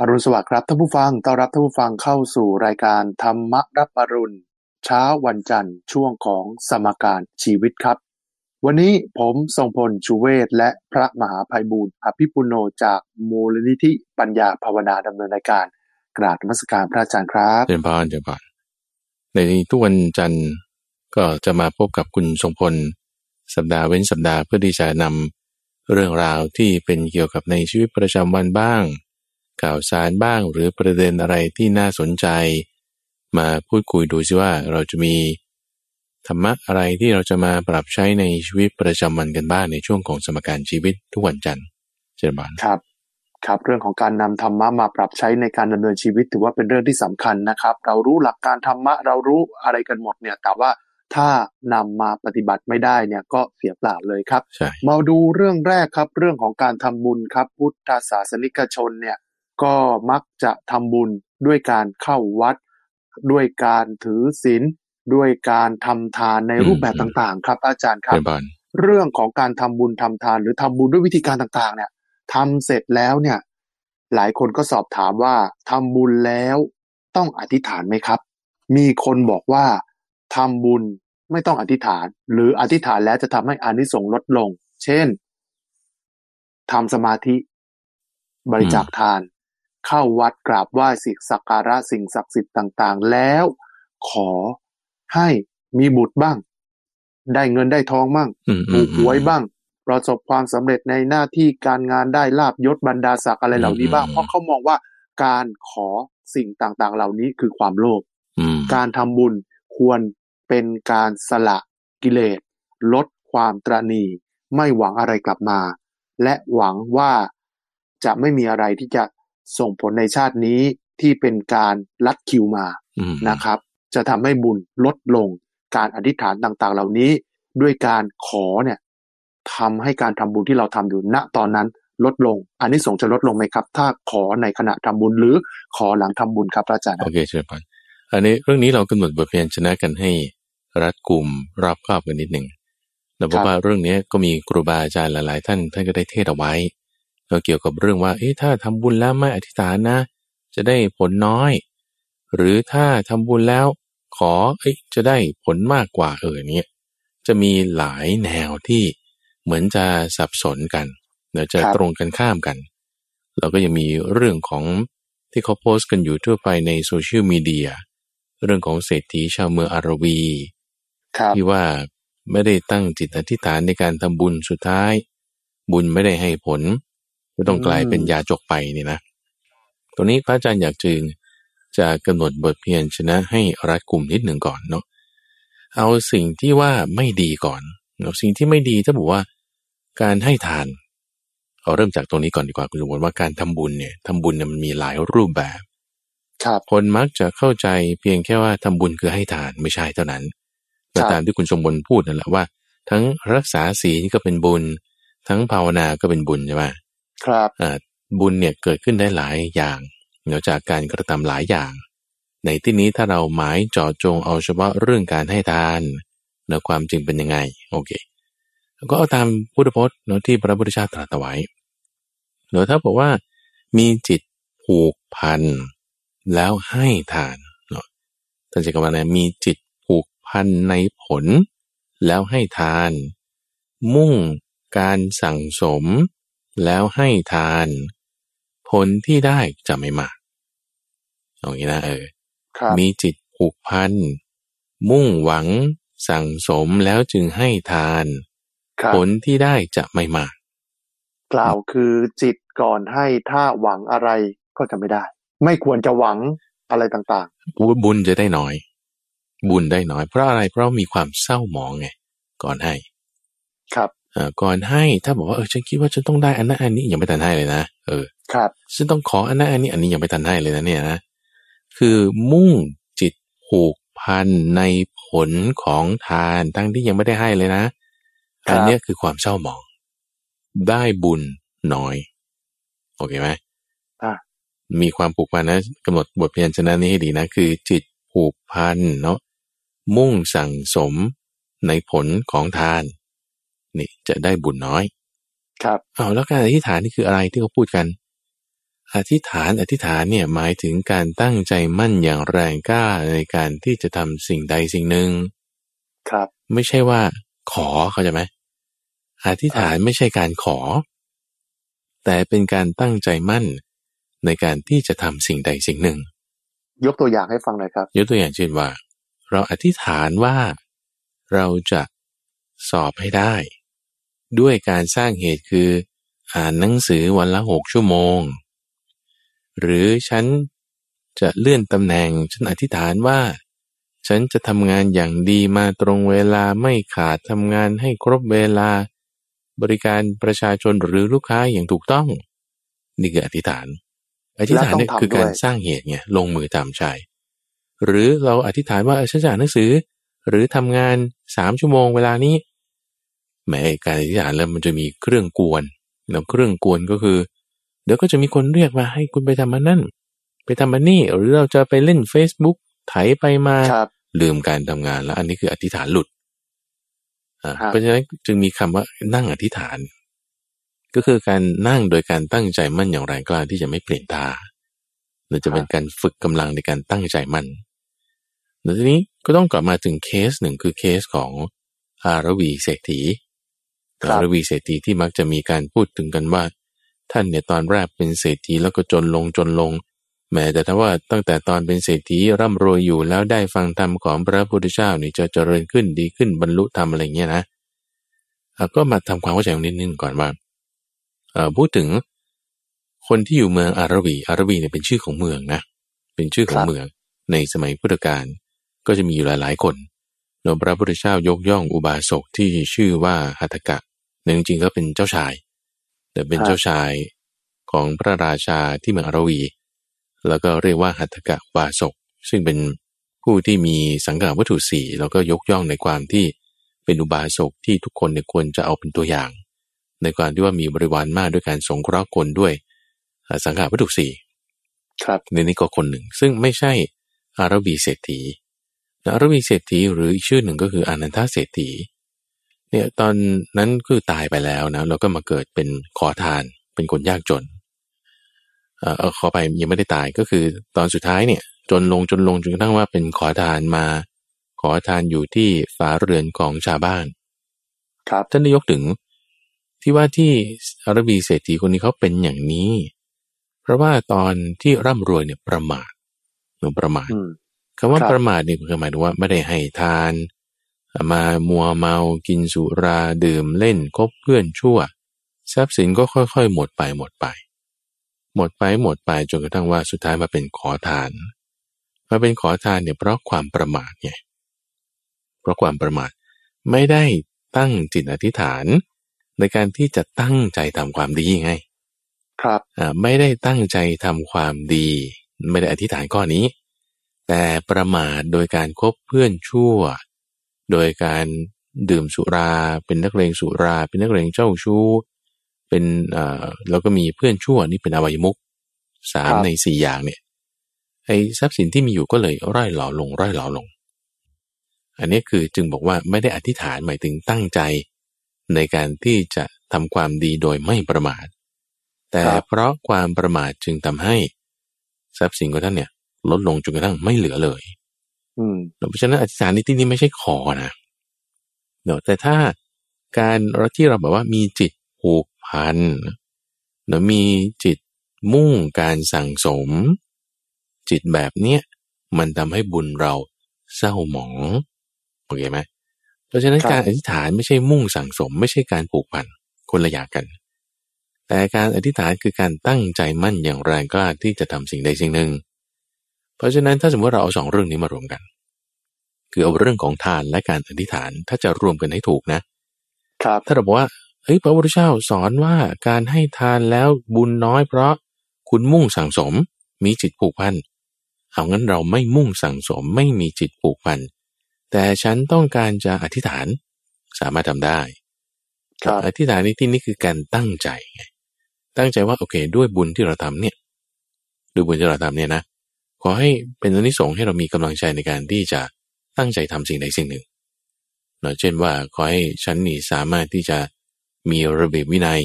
อรุณสวัสดิ์ครับท่านผู้ฟัง ต้อนรับท่านผู้ฟังเข้าสู่รายการธรรมรับอรุณ เช้าวันจันทร์ช่วงของสมการชีวิตครับ วันนี้ผมทรงพลชูเวศและพระมหาภัยบูรณ์อภิปุโนจากมูลนิธิปัญญาภาวนาดำเนินรายการ กราบมัสการพระอาจารย์ครับเจริญพรเจริญพรในทุกวันจันทร์ก็จะมาพบกับคุณทรงพล สัปดาห์เว้นสัปดาห์เพื่อที่จะนำเรื่องราวที่เป็นเกี่ยวกับในชีวิตประจำวันบ้าง ข่าวสารบ้างหรือประเด็นอะไรที่น่าสนใจ มาพูดคุยดูซิว่าเราจะมีธรรมะอะไรที่เราจะมาปรับใช้ในชีวิตประจำวันกันบ้างในช่วงของสมการชีวิตทุกวันจันทร์เจริญพรครับครับเรื่องของการนำธรรมะมาปรับใช้ในการดำเนินชีวิตถือว่าเป็นเรื่องที่สำคัญนะครับ เรารู้หลักการธรรมะเรารู้อะไรกันหมดเนี่ยแต่ว่าถ้านำมาปฏิบัติไม่ได้เนี่ยก็เสียเปล่าเลยครับใช่มาดูเรื่องแรกครับ เรื่องของการทำบุญครับ พุทธศาสนิกชนเนี่ย ก็มักจะทำบุญด้วยการเข้าวัด ด้วยการถือศีลด้วยการทำทานในรูปแบบต่างๆ ครับ อาจารย์คเจรับริญพรเรื่องของการทำบุญทำทานหรือทำบุญด้วยวิธีการต่างๆ เนี่ยทำเสร็จแล้วเนี่ย หลายคนก็สอบถามว่าทำบุญแล้วต้องอธิษฐานไหมครับ มีคนบอกว่าทำบุญไม่ต้องอธิษฐาน หรืออธิษฐานแล้วจะทำให้อานิสงส์ลดลง เช่นทำสมาธิ บริจาคทาน เข้าวัดกราบไหว้สิ่งสักการะสิ่งศักดิ์สิทธิ์ต่างๆ แล้ว ขอให้มีบุตรบ้าง ได้เงินได้ทองบ้างอืมอืถูมกหวยบ้าง ประสบความสำเร็จในหน้าที่การงานได้ลาบยศบรรดาศักดิ์อะไรเหล่านี้บ้างอืมเพราะเขามองว่าการขอสิ่งต่างๆ เหล่านี้คือความโลภอืมการทำบุญควรเป็นการสละกิเลส ลดความตรณีไม่หวังอะไรกลับมา และหวังว่าจะไม่มีอะไรที่จะ ส่งผลในชาตินี้ที่เป็นการลัดคิวมาอืมนะครับ จะทำให้บุญลดลงการอธิษฐานต่างๆ เหล่านี้ด้วยการขอเนี่ยทำให้การทำบุญที่เราทำอยู่ณตอนนั้นลดลง อันนี้สงส์จะลดลงไหมครับ ถ้าขอในขณะทำบุญหรือขอหลังทำบุญครับพระอาจารย์ โอเคเจริญพรอันนี้เรื่องนี้เรากำหนดบทเพียนชนะกันให้รัดกลุ่มรอบครอบกันนิดหนึ่งเราบอกว่าเรื่องนี้ก็มีครูบาอาจารย์หลาย ๆ ท่านท่านก็ได้เทศเอาไว้ เราเกี่ยวกับเรื่องว่า เอ๊ะถ้าทำบุญแล้วไม่อธิษฐานนะ จะได้ผลน้อย หรือถ้าทำบุญแล้วขอ เอ้ยจะได้ผลมากกว่าเออเนี่ยจะมีหลายแนวที่เหมือนจะสับสนกันเดี๋ยวจะตรงกันข้ามกันเราก็ยังมีเรื่องของที่เขาโพสต์กันอยู่ทั่วไปในโซเชียลมีเดียเรื่องของเศรษฐีชาวเมืองอารวีครับที่ว่าไม่ได้ตั้งจิตอธิษฐานในการทำบุญสุดท้าย บุญไม่ได้ให้ผล ก็ต้องกลายเป็นยาจกไปเนี่ยนะตรงนี้พระอาจารย์อยากจึงจะกำหนดบทเพียรชนะให้รัดกลุ่มนิดหนึ่งก่อนเนาะเอาสิ่งที่ว่าไม่ดีก่อนเอาสิ่งที่ไม่ดีถ้าบอกว่าการให้ทานเอาเริ่มจากตรงนี้ก่อนดีกว่าคุณสมบัติว่าการทำบุญเนี่ยทำบุญเนี่ยมันมีหลายรูปแบบครับคนมักจะเข้าใจเพียงแค่ว่าทำบุญคือให้ทานไม่ใช่เท่านั้นแต่ตามที่คุณสมบูรณ์พูดนั่นแหละว่า ทั้งรักษาศีลก็เป็นบุญ ทั้งภาวนาก็เป็นบุญใช่ไหม ครับบุญเนี่ยเกิดขึ้นได้หลายอย่างเนื่องจากการกระทำหลายอย่าง ในที่นี้ถ้าเราหมายจาะจงเอาเฉพาะเรื่องการให้ทานเนื้อความจริงเป็นยังไงโอเคก็เอาตามพุทธพจน์เนาะที่พระพุทธเจ้าตรัสไว้เนาะถ้าบอกว่ามีจิตผูกพันแล้วให้ทานเนาะท่านจะกำลังนะมีจิตผูกพันในผล แล้วให้ทาน มุ่งการสั่งสม แล้วให้ทาน ผลที่ได้จะไม่มากอย่างนี้นะเออครับมีจิตผูกพัน มุ่งหวัง สั่งสมแล้วจึงให้ทานครับผลที่ได้จะไม่มาก กล่าวคือจิตก่อนให้ถ้าหวังอะไรก็จะไม่ได้ ไม่ควรจะหวังอะไรต่างบุญจะได้น้อย บุญได้น้อยเพราะอะไรเพราะมีความเศร้าหมองไงก่อนให้ๆครับอ่า ก่อนให้ถ้าบอกว่าเออฉันคิดว่าฉันต้องได้อันนั้นอันนี้ยังไม่ทันให้เลยนะเออครับฉันต้องขออันนั้นอันนี้อันนี้ยังไม่ทันให้เลยนะเนี่ยนะคือมุ่งจิตผูกพันในผลของทานทั้งที่ยังไม่ได้ให้เลยนะครับอันเนี้ยคือความเศร้าหมอง ได้บุญน้อย โอเคไหมอะมีความผูกพันนะกำหนดบทเพียนชนะนี้ให้ดีนะ คือจิตผูกพันเนาะมุ่งสั่งสมในผลของทาน นี่จะได้บุญน้อย ครับเอาแล้วการอธิษฐานนี่คืออะไรที่เขาพูดกันออธิษฐานอธิษฐานเนี่ยหมายถึงการตั้งใจมั่นอย่างแรงกล้าในการที่จะทำสิ่งใดสิ่งหนึ่ง ครับ ไม่ใช่ว่า ขอเข้าใจไหมอธิษฐานไม่ใช่การขอ แต่เป็นการตั้งใจมั่นในการที่จะทำสิ่งใดสิ่งหนึ่ง ยกตัวอย่างให้ฟังหน่อยครับ ยกตัวอย่างเช่นว่า เราอธิษฐานว่าเราจะสอบให้ได้ ด้วยการสร้างเหตุคืออ่านหนังสือวันละหกชั่วโมง หรือฉันจะเลื่อนตำแหน่งฉันอธิษฐานว่า ฉันจะทำงานอย่างดีมาตรงเวลาไม่ขาดทำงานให้ครบเวลา บริการประชาชนหรือลูกค้าอย่างถูกต้อง นี่คืออธิษฐาน อธิษฐานเนี่ยและต้องทำคือการด้วยสร้างเหตุไงลงมือทำใช่หรือเราอธิษฐานว่าเออฉันจะอ่านหนังสือ หรือทำงานสามชั่วโมงเวลานี้ แหม้การอธิษฐานแล้วมันจะมีเครื่องกวนแล้วเครื่องกวนก็คือ เดี๋ยวก็จะมีคนเรียกมาให้คุณไปทำมันนั่น ไปทำมันนี่หรือเราจะไปเล่น Facebook ไถไปมาครับลืมการทำงานแล้ว อันนี้คืออธิษฐานหลุดอ่าครับเพราะฉะนั้นจึงมีคำว่านั่งอธิษฐาน ก็คือการนั่งโดยการตั้งใจมั่นอย่างแรงกล้าที่จะไม่เปลี่ยนท่าหรือจะเป็นการฝึกกำลังในการตั้งใจมั่นแล้วทีนี้ก็ต้องกลับมาถึงเคสหนึ่งคือเคสของอารวีเศรษฐีค รับอารวีเศรษฐีที่มักจะมีการพูดถึงกันว่า ท่านเนี่ยตอนแรกเป็นเศรษฐีแล้วก็จนลงจนลง แม้แต่ถ้าว่าตั้งแต่ตอนเป็นเศรษฐีร่ำรวยอยู่แล้วได้ฟังธรรมของพระพุทธเจ้านี่จะเจริญขึ้นดีขึ้นบรรลุธรรมอะไรเงี้ยนะอะก็มาทำความเข้าใจนิดนึงก่อนว่าเอ่อพูดถึงคนที่อยู่เมืองอารวีอารวีเนี่ยเป็นชื่อของเมืองนะเป็นชื่อของครับเมืองในสมัยพุทธกาลก็จะมีอยู่หลายๆคนโดยพระพุทธเจ้ายกย่องอุบาสกที่ชื่อว่าหัตถกะ แต่จริงๆก็เป็นเจ้าชาย แต่เป็นครับเจ้าชายของพระราชาที่เมืองอารวี แล้วก็เรียกว่าหัตถกะอุบาสกซึ่งเป็นผู้ที่มีสังกัดวัตถุสี่แล้วก็ยกย่องในความที่เป็นอุบาสกที่ทุกคนเนี่ยควรจะเอาเป็นตัวอย่าง ในการที่ว่ามีบริวารมากด้วยการสงเคราะห์คนด้วยอ่าสังกัดวัตถุสี่ครับในนี้ก็คนหนึ่ง ซึ่งไม่ใช่อารบีเศรษฐีแต่อารบีเศรษฐีหรืออีกชื่อหนึ่งก็คืออนันทเศรษฐี เนี่ยตอนนั้นคือตายไปแล้วนะแล้วก็มาเกิดเป็นขอทานเป็นคนยากจนเอ่อเอ่อขอไปยังไม่ได้ตายก็คือตอนสุดท้ายเนี่ย จนลงจนลงจนกระทั่งว่าเป็นขอทานมา ขอทานอยู่ที่ฝาเรือนของชาวบ้าน ครับท่านได้ยกถึง ที่ว่าที่อารบีเศรษฐีคนนี้เขาเป็นอย่างนี้ เพราะว่าตอนที่ร่ำรวยเนี่ยประมาทหรือประมาทอืมคำว่าครับประมาทนี่คือหมายถึงว่าไม่ได้ให้ทาน มามัวเมากินสุราดื่มเล่นคบเพื่อนชั่ว ทรัพย์สินก็ค่อยๆ หมดไปหมดไป หมดไปหมดไปจนกระทั่งว่าสุดท้ายมาเป็นขอทาน มาเป็นขอทานเนี่ยเพราะความประมาทไงเพราะความประมาทไม่ได้ตั้งจิตอธิษฐาน ในการที่จะตั้งใจทำความดีไง ครับอ่าไม่ได้ตั้งใจทำความดี ไม่ได้อธิษฐานข้อนี้ แต่ประมาทโดยการคบเพื่อนชั่ว โดยการดื่มสุรา เป็นนักเลงสุรา เป็นนักเลงเจ้าชู้ เป็นเอ่อแล้วก็มีเพื่อนชั่วนี่เป็นอวัยมุกสามครับในสี่อย่างเนี่ยไอ้ทรัพย์สินที่มีอยู่ก็เลยร่อยหล่อลงร่อยหล่อลง อันนี้คือจึงบอกว่าไม่ได้อธิษฐานหมายถึงตั้งใจ ในการที่จะทำความดีโดยไม่ประมาท แต่ครับเพราะความประมาทจึงทำให้ ทรัพย์สินของท่านเนี่ยลดลงจนกระทั่งไม่เหลือเลยอืม เพราะฉะนั้นอธิษฐานในที่นี้ไม่ใช่ขอนะเนอะแต่ถ้าการที่เราแบบว่ามีจิตผูกพันเนอะมีจิตมุ่งการสั่งสม จิตแบบเนี้ยมันทำให้บุญเราเศร้าหมองโอเคไหมเพราะฉะนั้นครับการอธิษฐานไม่ใช่มุ่งสั่งสม ไม่ใช่การผูกพันคนละอย่างกัน แต่การอธิษฐานคือการตั้งใจมั่นอย่างแรงกล้าที่จะทำสิ่งใดสิ่งหนึ่ง เพราะฉะนั้นถ้าสมมติเราเอาสองเรื่องนี้มารวมกัน คือเอาเรื่องของทานและการอธิษฐานถ้าจะรวมกันให้ถูกนะ ครับถ้าเราบอกว่าเฮ้ยพระพุทธเจ้าสอนว่าการให้ทานแล้วบุญน้อยเพราะคุณมุ่งสั่งสมมีจิตผูกพันเอางั้นเราไม่มุ่งสั่งสมไม่มีจิตผูกพันแต่ฉันต้องการจะอธิษฐานสามารถทำได้ครับอธิษฐานในที่นี้คือการตั้งใจไงตั้งใจว่าโอเค ด้วยบุญที่เราทำเนี่ยด้วยบุญที่เราทำเนี่ยนะข อให้เป็นอนิสงส์ให้เรามีกำลังใจในการที่จะตั้งใจทำสิ่งใดสิ่งหนึ่งเนาะเช่นว่าขอให้ฉันนี่สามารถที่จะมีระเบียบวินัย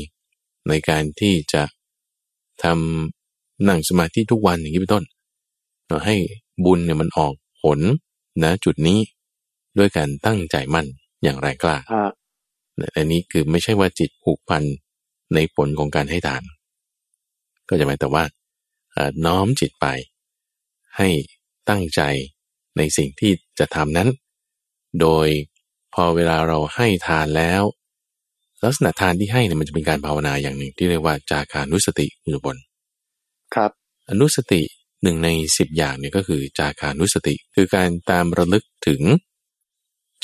ในการที่จะทำนั่งสมาธิทุกวันอย่างนี้เป็นต้นเราให้บุญเนี่ยมันออกผลนะจุดนี้ด้วยการตั้งใจมั่นอย่างแรงกล้าฮะอันนี้คือไม่ใช่ว่าจิตผูกพันในผลของการให้ทาน ก็จะหมายแต่ว่าเอ่อน้อมจิตไป ให้ตั้งใจในสิ่งที่จะทำนั้น โดยพอเวลาเราให้ทานแล้ว ลักษณะทานที่ให้เนี่ยมันจะเป็นการภาวนาอย่างหนึ่งที่เรียกว่าจาคานุสติอยู่บน ครับ อนุสติหนึ่งในสิบอย่างเนี่ยก็คือจาคานุสติ คือการตามระลึกถึง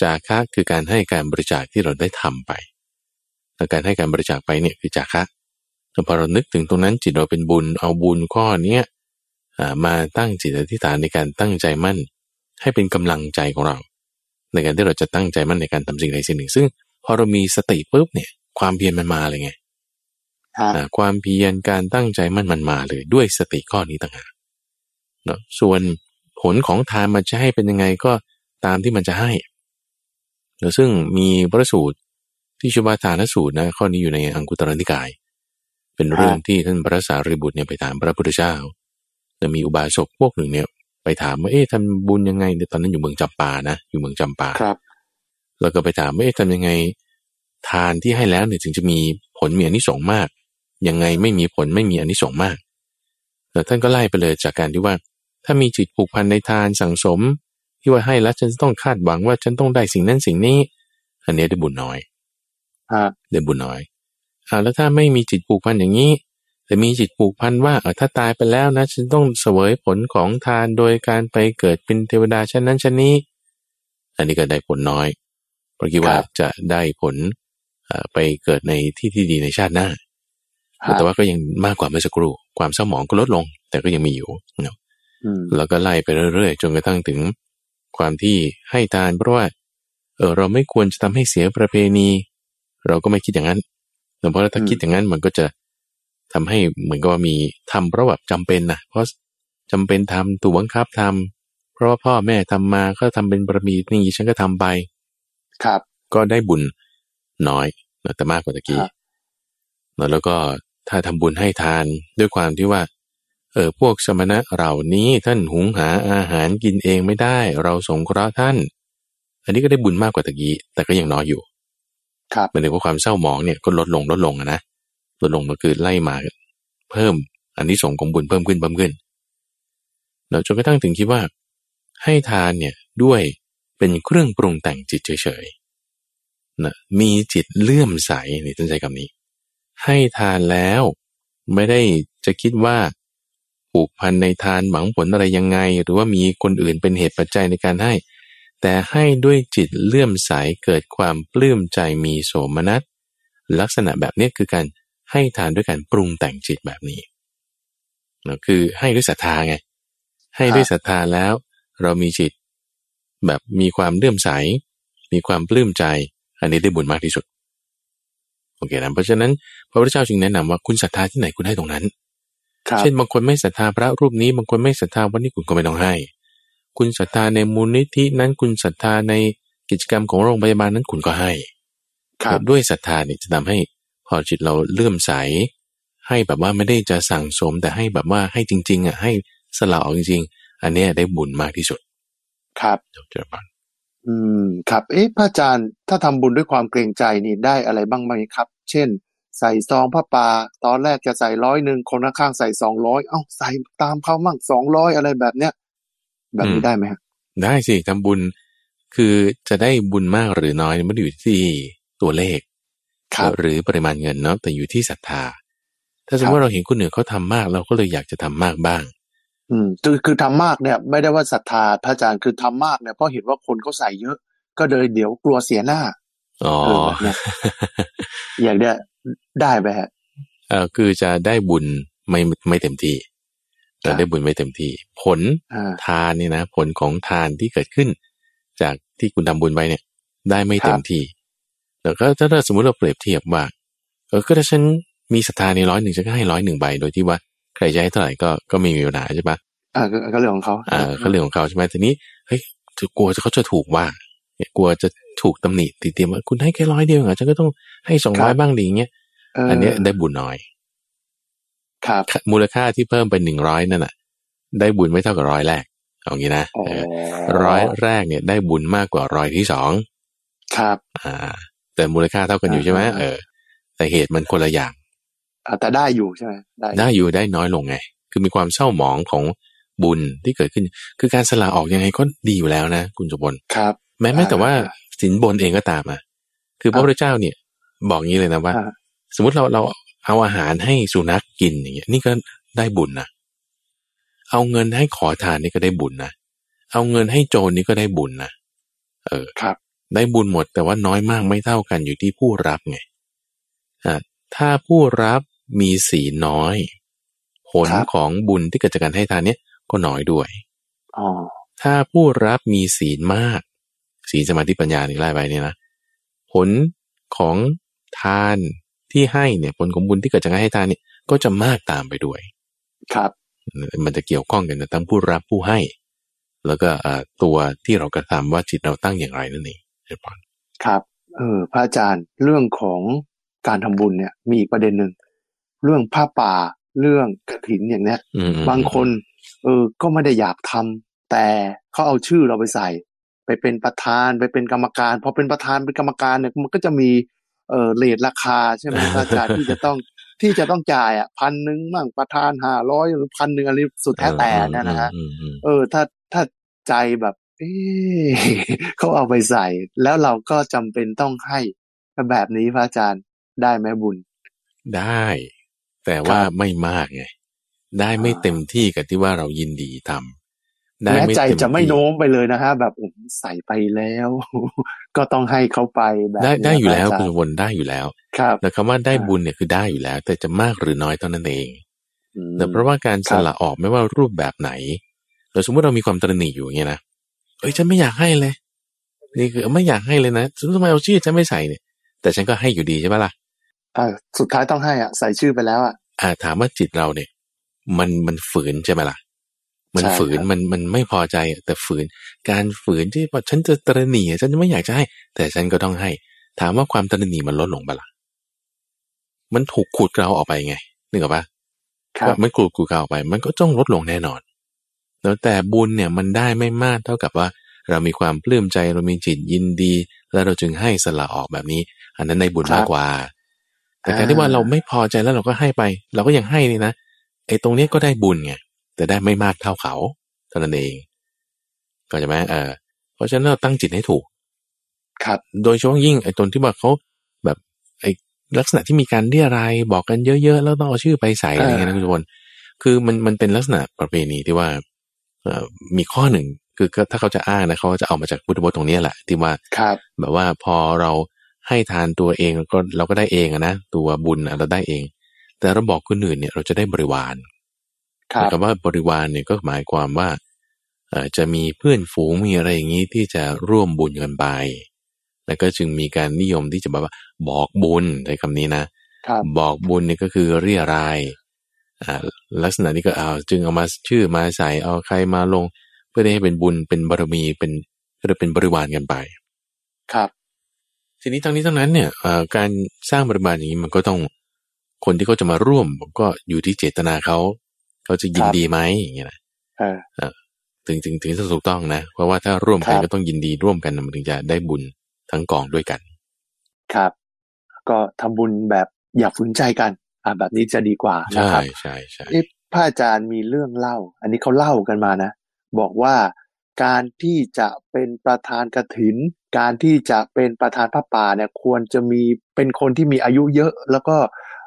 จาคะคือการให้การบริจาคที่เราได้ทำไปและการให้การบริจาคไปเนี่ยคือจาคะแต่พอเรานึกถึงตรงนั้นจิตเราเป็นบุญเอาบุญข้อเนี้ยอ่า มาตั้งจิตอธิษฐานในการตั้งใจมั่น ให้เป็นกำลังใจของเรา ในการที่เราจะตั้งใจมั่นในการทำสิ่งใดสิ่งหนึ่ง ซึ่งพอเรามีสติปุ๊บเนี่ยความเพียรมันมาเลยไงฮะอ่าความเพียรการตั้งใจมั่นมันมาเลยด้วยสติข้อนี้ต่างหากเนาะส่วนผลของทานมันจะให้เป็นยังไงก็ตามที่มันจะให้เนาะซึ่งมีพระสูตรที่ชุบาทานสูตรนะข้อนี้อยู่ในอังคุตรนิกาย เป็นเรื่องที่ท่านพระสารีบุตรเนี่ยไปถามพระพุทธเจ้า แต่มีอุบาสกพวกหนึ่งเนี่ย ไปถามว่าเอ๊ะทำบุญยังไงเนี่ยตอนนั้นอยู่เมืองจำปานะ อยู่เมืองจำปาครับ แล้วก็ไปถามว่าเอ๊ะทำยังไง ทานที่ให้แล้วเนี่ยถึงจะมีผลมีอานิสงส์มาก ยังไงไม่มีผลไม่มีอานิสงส์มากแต่ท่านก็ไล่ไปเลยจากการที่ว่า ถ้ามีจิตผูกพันในทานสั่งสม ที่ว่าให้แล้วฉันจะต้องคาดหวังว่าฉันต้องได้สิ่งนั้นสิ่งนี้อันเนี้ยได้บุญน้อยฮะได้บุญน้อยอ่าแล้วถ้าไม่มีจิตผูกพันอย่างนี้ แต่มีจิตผูกพันว่าเออถ้าตายไปแล้วนะฉันต้องเสวยผลของทานโดยการไปเกิดเป็นเทวดาชั้นนั้นชั้นนี้ อันนี้ก็ได้ผลน้อยเพราะคิดว่าจะได้ผลเอ่อไปเกิดในที่ที่ดีในชาติหน้าฮะแต่ว่าก็ยังมากกว่าเมื่อสักครู่ความเศร้าหมองก็ลดลง แต่ก็ยังมีอยู่เนาะอืมแล้วก็ไล่ไปเรื่อยๆจนกระทั่งถึงความที่ให้ทานเพราะว่าเออเราไม่ควรจะทำให้เสียประเพณี เราก็ไม่คิดอย่างนั้นแต่เพราะถ้าคิดอย่างนั้นมันก็จะ ทำให้เหมือนกับว่ามีทำเพราะแบบจำเป็นนะเพราะจำเป็นทำถูกบังคับทำเพราะว่าพ่อแม่ทำมาก็ทำเป็นประเพณีฉันก็ทำไป ครับ ก็ได้บุญน้อยแต่มากกว่าตะกี้ครับแล้วก็ถ้าทำบุญให้ทานด้วยความที่ว่า เออพวกสมณะเหล่านี้ท่านหุงหาอาหารกินเองไม่ได้ เราสงเคราะห์ท่าน อันนี้ก็ได้บุญมากกว่าตะกี้แต่ก็ยังน้อยอยู่ ครับหมายถึงว่าความเศร้าหมองเนี่ยก็ลดลงลดลงอะนะ ลดลงก็คือไล่มาเพิ่มอันที่ส่งของบุญเพิ่มขึ้นเพิ่มขึ้น เราจนกระทั่งถึงคิดว่า ให้ทานเนี่ยด้วยเป็นเครื่องปรุงแต่งจิตเฉยๆนะมีจิตเลื่อมใสนี่ท่านใช้คำนี้ ให้ทานแล้วไม่ได้จะคิดว่าผูกพันในทานหวังผลอะไรยังไง หรือว่ามีคนอื่นเป็นเหตุปัจจัยในการให้ แต่ให้ด้วยจิตเลื่อมใสเกิดความปลื้มใจมีโสมนัสลักษณะแบบนี้คือการ ให้ทานด้วยการปรุงแต่งจิตแบบนี้นะคือให้ด้วยศรัทธาไง ให้ด้วยศรัทธาแล้วเรามีจิต แบบมีความเลื่อมใส มีความปลื้มใจ อันนี้ได้บุญมากที่สุดโอเคนะเพราะฉะนั้นพระพุทธเจ้าจึงแนะนำว่าคุณศรัทธาที่ไหนคุณให้ตรงนั้นครับเช่นบางคนไม่ศรัทธาพระรูปนี้ บางคนไม่ศรัทธาวันนี้คุณก็ไม่ต้องให้ คุณศรัทธาในมูลนิธินั้นคุณศรัทธาในกิจกรรมของโรงพยาบาลนั้นคุณก็ให้ครับด้วยศรัทธาเนี่ยจะทำให้ พอจิตเราเลื่อมใส ให้แบบว่าไม่ได้จะสั่งสมแต่ให้แบบว่าให้จริง ๆอะให้สละออกจริงๆ อันเนี้ยได้บุญมากที่สุด ครับเจ้าเจ้าบ้านอืมครับ เอ๊ะพระอาจารย์ถ้าทำบุญด้วยความเกรงใจนี่ได้อะไรบ้างไหมครับ เช่น ใส่ซองพระป่าตอนแรกจะใส่ร้อยหนึ่งคนข้างๆใส่สองร้อยเอ้าใส่ตามเขามั่งสองร้อยอะไรแบบเนี้ยแบบนี้ได้ไหมครับได้สิทำบุญคือจะได้บุญมากหรือน้อยไม่ได้อยู่ที่ตัวเลขครับ หรือปริมาณเงินเนาะแต่อยู่ที่ศรัทธา ถ้าสมมติว่าเราเห็นคนอื่นเขาทำมาก เราก็เลยอยากจะทำมากบ้าง อืมคือคือทำมากเนี่ย ไม่ได้ว่าศรัทธาพระอาจารย์คือทำมากเนี่ยเพราะเห็นว่าคนเขาใส่เยอะ ก็เลยเดี๋ยวกลัวเสียหน้าอ๋อเออแบบเนี้ยอย่างเนี้ยได้ไหมฮะเออคือจะได้บุญไม่ไม่เต็มที่ครัจะบได้บุญไม่เต็มที่ ผลอ่าทานเนี่ยนะ ผลของทานที่เกิดขึ้น จากที่คุณทำบุญไปเนี่ย ได้ไม่เต็คมรับที่ แล้วก็ถ้าสมมติเราเปรียบเทียบว่าเออก็ถ้าฉันมีศรัทธาในร้อยหนึ่งฉันก็ให้ร้อยหนึ่งใบโดยที่ว่าใครจะให้เท่าไหร่ก็ก็ไม่มีปัญหาใช่ปะอ่าก็ก็เรื่องของเขาอ่าก็เรื่องของเขาใช่ไหมทีนี้เฮ้ยกลัวเขาจะถูกว่าเนี่ยกลัวจะถูกตำหนิติเตียมว่าคุณให้แค่ร้อยเดียวเหรอฉันก็ต้องให้สองร้อยบ้างดีอย่างเงี้ยเอออันเนี้ยได้บุญน้อย ครับ มูลค่าที่เพิ่มเป็นหนึ่งร้อยนั่นน่ะได้บุญไม่เท่ากับร้อยแรกเอางี้นะอ๋อเออร้อยแรกเนี่ย ได้บุญมากกว่าร้อยที่สองครับ อ่า แต่มูลค่าเท่ากันอยู่ใช่ไหมอ่าเออ แต่เหตุมันคนละอย่างอะแต่ได้อยู่ใช่ไหมได้ได้อยู่ได้น้อยลงไง คือมีความเศร้าหมองของบุญที่เกิดขึ้น คือการสละออกยังไงก็ดีอยู่แล้วนะ คุณสุบลครับ แม้แม้แต่ว่าอ่าสินบนเองก็ตามอะคือพระพุทธเจ้าเนี่ย บอกงี้เลยนะว่าอ่า สมมติเราเราเอาอาหารให้สุนัขกินอย่างเงี้ยนี่ก็ได้บุญนะเอาเงินให้ขอทานนี่ก็ได้บุญนะเอาเงินให้โจรนี่ก็ได้บุญนะเออครับ ได้บุญหมดแต่ว่าน้อยมากไม่เท่ากันอยู่ที่ผู้รับไงอ่าถ้าผู้รับมีศีลน้อย ผลครับของบุญที่เกิดจากการให้ทานเนี่ยก็น้อยด้วยอ๋อถ้าผู้รับมีศีลมาก ศีลสมาธิปัญญานี่ไล่ไปเนี่ยนะผลของทานที่ให้เนี่ย ผลของบุญที่เกิดจากการให้ทานเนี่ยก็จะมากตามไปด้วย ครับ มันจะเกี่ยวข้องกันนะทั้งผู้รับผู้ให้ แล้วก็อ่าตัวที่เรากระทำว่าจิตเราตั้งอย่างไรนั่นเอง เรียบร้อยครับ เออ พระอาจารย์เรื่องของการทำบุญเนี่ย มีอีกประเด็นหนึ่งเรื่องผ้าป่าเรื่องกระถินอย่างเนี้ยอืมอืมบางคน เออ ก็ไม่ได้อยากทำแต่เขาเอาชื่อเราไปใส่ ไปเป็นประธานไปเป็นกรรมการพอเป็นประธานเป็นกรรมการเนี่ยมันก็จะมีเออเลทราคาใช่ไหมพระอาจารย์ที่จะต้องที่จะต้องจ่ายอะพันหนึ่งมั่งประธานห้าร้อยหรือพันหนึ่งอะไรสุดแท้แต่เนี่ยนะฮะอืมอืมเออ ถ้าถ้าใจแบบ เอ๊ะเขาเอาไปใส่ แล้วเราก็จำเป็นต้องให้แบบนี้พระอาจารย์ได้ไหมบุญ ได้ แต่ว่าครับไม่มากไงได้ไม่อ่าเต็มที่กับที่ว่าเรายินดีทำได้แม้ไม่ใจเต็มจะไม่ที่โน้มไปเลยนะฮะ แบบผมใส่ไปแล้ว ก็ต้องให้เขาไปแบบได้เนี้ได้อยู่แล้วพระาคุจาณรย์วนได้อยู่แล้ว ครับแต่คำว่าได้อ่าบุญเนี่ยคือได้อยู่แล้ว แต่จะมากหรือน้อยเท่านั้นเองอืมแต่เพราะว่าการคสรับละออกไม่ว่ารูปแบบไหนเราสมมติเรามีความตระหนี่อยู่อย่างเงี้ยนะ เอ้ยฉันไม่อยากให้เลย นี่คือไม่อยากให้เลยนะทำไมเอาชื่อฉันไม่ใส่เนี่ย แต่ฉันก็ให้อยู่ดีใช่ปะล่ะอ่าสุดท้ายต้องให้อะ ใส่ชื่อไปแล้วอะอ่าถามว่าจิตเราเนี่ย มันมันฝืนใช่ไหมล่ะ มันใช่ฝืนครับมันมันไม่พอใจอะแต่ฝืน การฝืนที่ว่าฉันจะตระหนี่อะฉันไม่อยากจะให้ แต่ฉันก็ต้องให้ ถามว่าความตระหนี่มันลดลงปะล่ะมันถูกขูดเกลาออกไปไงนึกออกปะครับว่ามันขูดกูเกลาออกไป มันก็ต้องลดลงแน่นอน แล้วแต่บุญเนี่ยมันได้ไม่มากเท่ากับว่า เรามีความปลื้มใจเรามีจิตยินดี แล้วเราจึงให้สละออกแบบนี้ อันนั้นในบุญมากกว่า แต่การที่ว่าเราไม่พอใจแล้วเราก็ให้ไป เราก็ยังให้นี่นะไอ้ตรงเนี้ยก็ได้บุญไงแต่ได้ไม่มากเท่าเขาเท่านั้นเองก็ใช่ไหมเออเพราะฉะนั้นเราตั้งจิตให้ถูก ครับ โดยเฉพาะยิ่งไอ้ตนที่ว่าเขาแบบไอ้ลักษณะที่มีการเรียรายบอกกันเยอะๆแล้วต้องเอาชื่อไปใส่อะไรเงี้ยนะคุณผู้ชมคือมันมันเป็นลักษณะประเพณีที่ว่าเอ่อ มีข้อหนึ่งคือก็ถ้าเขาจะอ้างนะเขาก็จะเอามาจากพุทธพจน์ตรงเนี้ยแหละ ที่ว่าครับแบบว่าพอเราให้ทานตัวเองก็เราก็ได้เองอะนะตัวบุญอะเราได้เอง แต่เราบอกคนอื่นเนี่ยเราจะได้บริวารครับคำว่าบริวารเนี่ยก็หมายความว่าเอ่อจะมีเพื่อนฝูงมีอะไรอย่างนี้ที่จะร่วมบุญกันไป แล้วก็จึงมีการนิยมที่จะแบบว่าบอกบุญในคำนี้นะครับบอกบุญเนี่ยก็คือเรียรายอ่า ลักษณะนี้ก็เอาจึงเอามาชื่อมาใส่เอาใครมาลง เพื่อได้ให้เป็นบุญเป็นบารมีเป็นก็จะเป็นบริวารกันไป ครับ ทีนี้ทั้งนี้ทั้งนั้นเนี่ยเอ่อการสร้างบริบาลอย่างนี้มันก็ต้องคนที่เขาจะมาร่วมก็อยู่ที่เจตนาเขาเขาจะยินครับดีไหมอย่างเงี้ยนะเออถึงถึงถึงจะถูกต้องนะ เพราะว่าถ้าร่วมกันครับก็ต้องยินดีร่วมกันมันถึงจะได้บุญทั้งกองด้วยกัน ครับ ก็ทำบุญแบบอย่าฝืนใจกัน อ่าแบบนี้จะดีกว่านะใช่ครับใช่ใช่เอ๊ะพระอาจารย์มีเรื่องเล่า อันนี้เขาเล่ากันมานะ บอกว่าการที่จะเป็นประธานกถิน การที่จะเป็นประธานพระป่าเนี่ยควรจะมีเป็นคนที่มีอายุเยอะ แล้วก็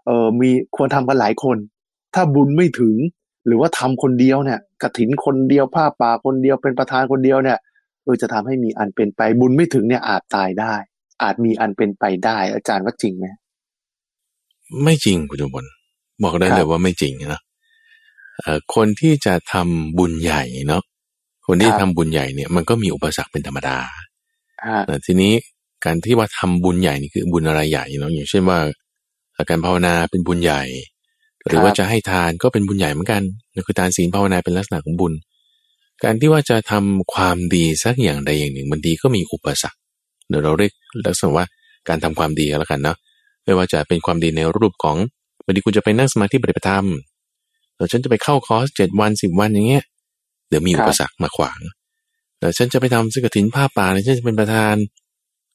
เออมีควรทำกันหลายคน ถ้าบุญไม่ถึง หรือว่าทำคนเดียวเนี่ยกถินคนเดียวผ้าป่าคนเดียวเป็นประธานคนเดียวเนี่ยเออจะทำให้มีอันเป็นไปบุญไม่ถึงเนี่ยอาจตายได้ อาจมีอันเป็นไปได้ อาจารย์ว่าจริงไหม ไม่จริงคุณจุบลบอกได้ครับเลยว่าไม่จริงนะเอ่อคนที่จะทำบุญใหญ่เนาะคนที่ครับทำบุญใหญ่เนี่ยมันก็มีอุปสรรคเป็นธรรมดาฮะแต่ทีนี้การที่ว่าทำบุญใหญ่นี่คือบุญอะไรใหญ่เนาะอย่างเช่นว่าการภาวนาเป็นบุญใหญ่ หรือว่าจะให้ทานก็เป็นบุญใหญ่เหมือนกันนั่นคือทานศีลภาวนาเป็นลักษณะของบุญ การที่ว่าจะทำความดีสักอย่างใดอย่างหนึ่งมันดีก็มีอุปสรรคเดี๋ยวเราเรียกลักษณะว่าการทำความดีก็แล้วกันเนาะ ไม่ว่าจะเป็นความดีในรูปของบางทีคุณจะไปนั่งสมาธิปฏิบัติธรรมแต่ฉันจะไปเข้าคอร์สเจ็ดวันสิบวันอย่างเงี้ย เดี๋ยวมีอุปสรรคมาขวางแต่ฉันจะไปทำสกถินผ้าป่าเนี่ยฉันจะเป็นประธาน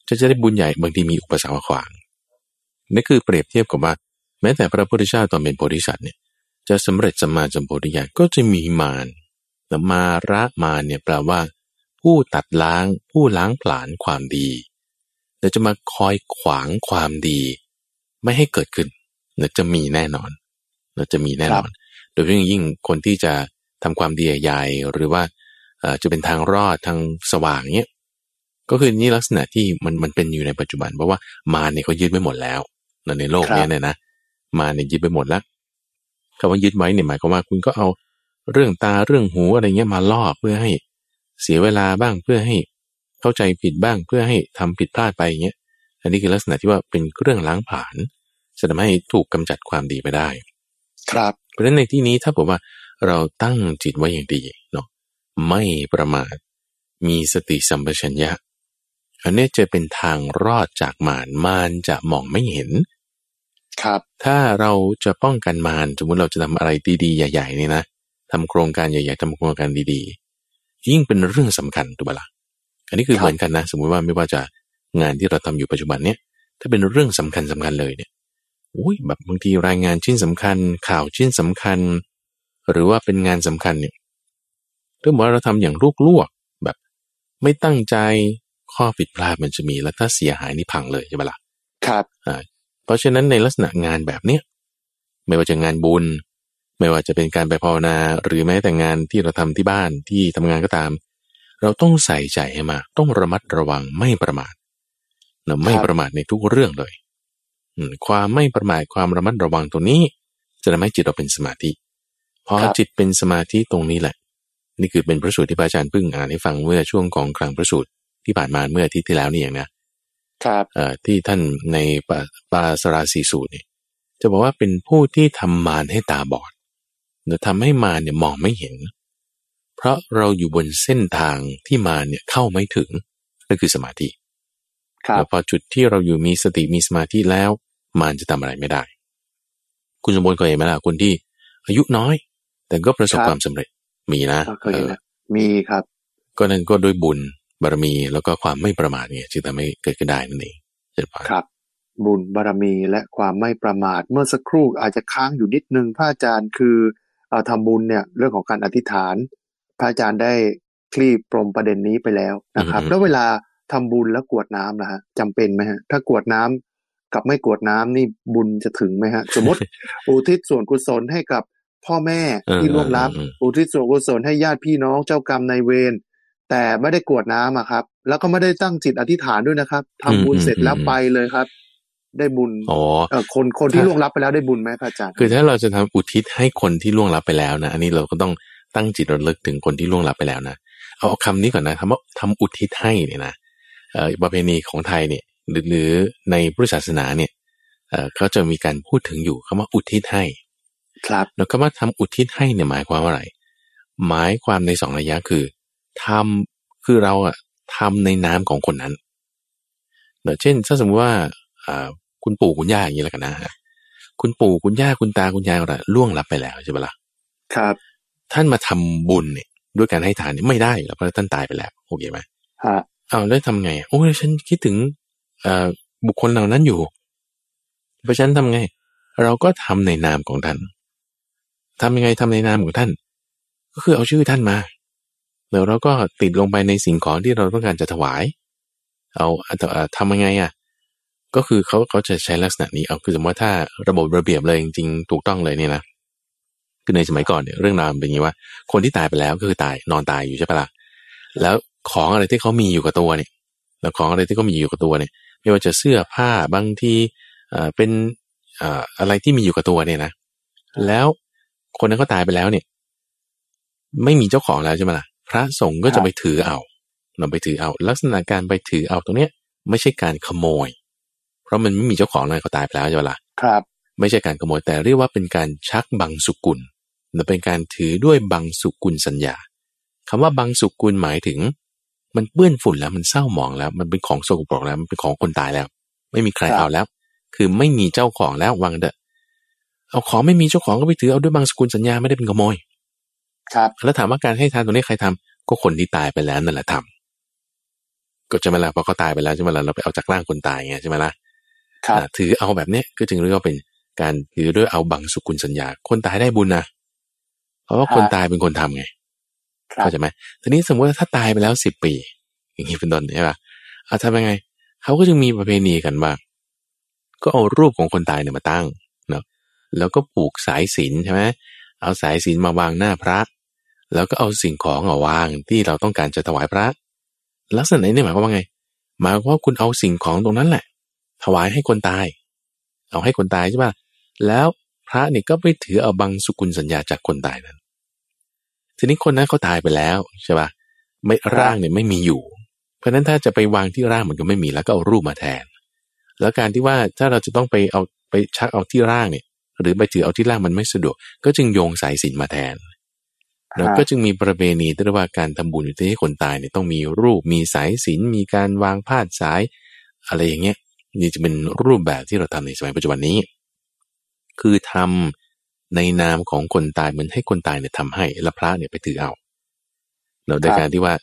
ฉันจะได้บุญใหญ่บางทีมีอุปสรรคมาขวางนี่คือเปรียบเทียบกับว่า แม้แต่พระพุทธเจ้าตอนเป็นโพธิสัตว์เนี่ยจะสำเร็จสัมมาสัมโพธิญาณก็จะมีมารแต่มาระมารเนี่ยแปลว่า ผู้ตัดล้างผู้ล้างผลาญความดี แต่จะมาคอยขวางความดี ไม่ให้เกิดขึ้นเนี่ยจะมีแน่นอนเนี่ยจะมีแน่นอน โดยเฉพาะอย่างยิ่งคนที่จะทำความดีใหญ่ๆหรือว่าเอ่อจะเป็นทางรอดทางสว่างเนี่ยก็คือนี่ลักษณะที่มันมันเป็นอยู่ในปัจจุบัน เพราะว่ามาเนี่ยเขายึดไว้หมดแล้วในโลกเนี้ยเนี่ยนะมาเนี่ยยึดไปหมดแล้วคำว่ายึดไว้เนี่ยหมายความว่าคุณก็เอาเรื่องตาเรื่องหูอะไรเงี้ยมาล่อเพื่อให้เสียเวลาบ้างเพื่อให้เข้าใจผิดบ้างเพื่อให้ทำผิดพลาดไปอย่างเงี้ย อันนี้คือลักษณะที่ว่าเป็นเครื่องล้างผลาญ จะทำให้ถูกกำจัดความดีไปได้ ครับ เพราะฉะนั้นในที่นี้ถ้าบอกว่าเราตั้งจิตไว้อย่างดีเนาะไม่ประมาทมีสติสัมปชัญญะอันนี้จะเป็นทางรอดจากมารมารจะมองไม่เห็น ครับ ถ้าเราจะป้องกันมารสมมติเราจะทำอะไรดีๆ ใหญ่ๆเนี่ยนะทำโครงการใหญ่ๆทำโครงการดีๆ ยิ่งเป็นเรื่องสำคัญถูกปะละ่ะอันนี้คือครับเหมือนกันนะ สมมติว่าไม่ว่าจะงานที่เราทำอยู่ปัจจุบันเนี่ยถ้าเป็นเรื่องสำคัญสำคัญเลยเนี่ย อุ้ยแบบบางทีรายงานชิ้นสำคัญ ข่าวชิ้นสำคัญ หรือว่าเป็นงานสำคัญเนี่ยถ้าบอกว่าเราทำอย่างลวกๆแบบ ไม่ตั้งใจข้อผิดพลาดมันจะมีแล้วถ้าเสียหายนี่พังเลยใช่ปะล่ะครับเพราะฉะนั้นในลักษณะงานแบบเนี้ยไม่ว่าจะงานบุญ ไม่ว่าจะเป็นการไปภาวนา หรือแม้แต่งานที่เราทำที่บ้านที่ทำงานก็ตาม เราต้องใส่ใจให้มากต้องระมัดระวังไม่ประมาทนะไม่ประมาทในทุกเรื่องเลยอืม ความไม่ประมาทความระมัดระวังตรงนี้ จะทำให้จิตเราเป็นสมาธิพอครับจิตเป็นสมาธิตรงนี้แหละ นี่คือเป็นพระสูตรที่พระอาจารย์เพิ่งอ่านให้ฟังเมื่อช่วงของครั้งพระสูตรที่ผ่านมาเมื่ออาทิตย์ที่แล้วนี่เองนะครับเอ่อที่ท่านในปาปาสราสีสูตรเนี่ยจะบอกว่าเป็นผู้ที่ทำมารให้ตาบอดหรือทำให้มารเนี่ยมองไม่เห็น เพราะเราอยู่บนเส้นทางที่มารเนี่ยเข้าไม่ถึงนั่นคือสมาธิครัแล้บวพอจุดที่เราอยู่มีสติมีสมาธิแล้ว มารจะทำอะไรไม่ได้ คุณสมบูรณ์เคยเห็นไหมล่ะคนที่ อายุน้อย แต่ก็ประสบครับความสำเร็จมีนะเคยเอเห็นอนะมีครับ ก็นั่นก็ด้วยบุญบารมีแล้วก็ความไม่ประมาทเนี่ยจึงทำให้เกิดขึ้นได้นั่นเองเจ็ดปาครับ บุญบารมีและความไม่ประมาท เมื่อสักครู่อาจจะค้างอยู่นิดนึงพระอาจารย์คือเอ่อทำบุญเนี่ยเรื่องของการอธิษฐาน พระอาจารย์ได้คลี่ปรมประเด็นนี้ไปแล้วนะครับ แล้วเวลาทำบุญแล้วกรวดน้ำนะฮะจำเป็นไหมฮะถ้ากรวดน้ำ กับไม่กรวดน้ำนี่บุญจะถึงไหมฮะ สมมติอุทิศส่วนกุศลให้กับพ่อแม่ที่ล่วงลับอืมอุทิศส่วนกุศลให้ญาติพี่น้องเจ้ากรรมนายเวรแต่ไม่ได้กรวดน้ำอะครับ แล้วก็ไม่ได้ตั้งจิตอธิษฐานด้วยนะครับทำบุญเสร็จแล้วไปเลยครับ ได้บุญอ๋อเอ่อคนคนที่ล่วงลับไปแล้วได้บุญไหมพระอาจารย์คือถ้าเราจะทำอุทิศให้คนที่ล่วงลับไปแล้วนะอันนี้เราก็ต้องตั้งจิตระลึกถึงคนที่ล่วงลับไปแล้วนะเอาคำนี้ก่อนนะคำว่าทำอุทิศให้เนี่ยนะเอ่อประเพณีของไทยเนี่ย หรือหรือในพุทธศาสนาเนี่ยเอ่อเขาจะมีการพูดถึงอยู่คำว่าอุทิศให้ ครับแล้วคำว่าทำอุทิศให้เนี่ยหมายความว่าอะไร หมายความในสองระยะคือทำคือเราอะทำในนามของคนนั้นเนอะเช่นถ้าสมมติว่าอ่าคุณปู่คุณย่าอย่างนี้แล้วกันนะฮะคุณปู่คุณย่าคุณตาคุณยายเราล่วงลับไปแล้วใช่ปะล่ะครับ ท่านมาทำบุญเนี่ยด้วยการให้ทานเนี่ยไม่ได้อยู่แล้วเพราะท่านตายไปแล้วโอเคไหมฮะเอาแล้วทำไงโอ้ยฉันคิดถึงเอ่อ บุคคลเหล่านั้นอยู่ เพราะฉะนั้นทำไง เราก็ทำในนามของท่านทำยังไงทำในนามของท่าน ก็คือเอาชื่อท่านมาแล้วเราก็ติดลงไปในสิ่งของที่เราต้องการจะถวาย เอาทำยังไงอะ ก็คือเขาเขาจะใช้ลักษณะนี้ เอาคือสมมติว่าถ้าระบบระเบียบเลยจริงๆถูกต้องเลยเนี่ยนะ คือในสมัยก่อนเนี่ยเรื่องราวมันเป็นอย่างนี้ว่า คนที่ตายไปแล้วก็คือตายนอนตายอยู่ใช่ปะล่ะ แล้วของอะไรที่เขามีอยู่กับตัวเนี่ย แล้วของอะไรที่เขามีอยู่กับตัวเนี่ย ไม่ว่าจะเสื้อผ้าบางทีเอ่อเป็นเอ่ออะไรที่มีอยู่กับตัวเนี่ยนะ แล้วคนนั้นก็ตายไปแล้วเนี่ย ไม่มีเจ้าของแล้วใช่ไหมล่ะ พระสงฆ์ก็จะไปถือเอาเราไปถือเอา ลักษณะการไปถือเอาตรงเนี้ย ไม่ใช่การขโมย เพราะมันไม่มีเจ้าของเลยเขาตายไปแล้วใช่ไหมล่ะครับ ไม่ใช่การขโมยแต่เรียกว่าเป็นการชักบังสุกุลและเป็นการถือด้วยบังสุกุลสัญญาคำว่าบังสุกุลหมายถึง มันเปื้อนฝุ่นแล้วมันเศร้าหมองแล้ว มันเป็นของสกปรกแล้ว มันเป็นของคนตายแล้ว ไม่มีใครครับเอาแล้ว คือไม่มีเจ้าของแล้ววางเดอะเอาของไม่มีเจ้าของก็ไปถือเอาด้วยบางสกุลสัญญาไม่ได้เป็นขโมย ครับ แล้วถามว่าการให้ทานตรงนี้ใครทำก็คนที่ตายไปแล้วนั่นแหละทำก็จะมาละพอเขาตายไปแล้วใช่ไหมล่ะเราไปเอาจากร่างคนตายไงใช่ไหมล่ะครับอ่าถือเอาแบบเนี้ยก็จึงเรียกว่าเป็นการถือด้วยเอาบังสุกุลสัญญา คนตายได้บุญนะเพราะว่าคนตายเป็นคนทำไงครับ เข้าใจไหมทีนี้สมมติถ้าตายไปแล้วสิบปี อย่างนี้เป็นต้นใช่ป่ะเอาทำยังไง เขาก็จึงมีประเพณีกันว่า ก็เอารูปของคนตายเนี่ยมาตั้งเนาะแล้วก็ผูกสายสิญจนใช่ไหมเอาสายสิญจนมาวางหน้าพระ แล้วก็เอาสิ่งของเอาวางที่เราต้องการจะถวายพระ ลักษณะนี้หมายความว่าไง หมายความว่าคุณเอาสิ่งของตรงนั้นแหละ ถวายให้คนตาย เอาให้คนตายใช่ป่ะแล้วพระเนี่ยก็ไปถือเอาบังสุกุลสัญญาจากคนตายนั้น ทีนี้คนนั้นเขาตายไปแล้วใช่ป่ะไม่ร่างเนี่ยไม่มีอยู่ เพราะฉะนั้นถ้าจะไปวางที่ร่างมันก็ไม่มีแล้วก็เอารูปมาแทน แล้วการที่ว่าถ้าเราจะต้องไปเอาไปชักเอาที่ร่างเนี่ย หรือไปถือเอาที่ร่างมันไม่สะดวก ก็จึงโยงสายสิญจนมาแทนแล้วก็จึงมีประเพณีที่เรียกว่าการทำบุญอยู่ที่ให้คนตายเนี่ยต้องมีรูปมีสายสิญจนมีการวางพาดสาย อะไรอย่างเงี้ยนี่จะเป็นรูปแบบที่เราทำในสมัยปัจจุบันนี้ คือทำ ในนามของคนตายเหมือนให้คนตายเนี่ยทำให้แล้วพระเนี่ยไปถือเอา เราโดยการที่ว่า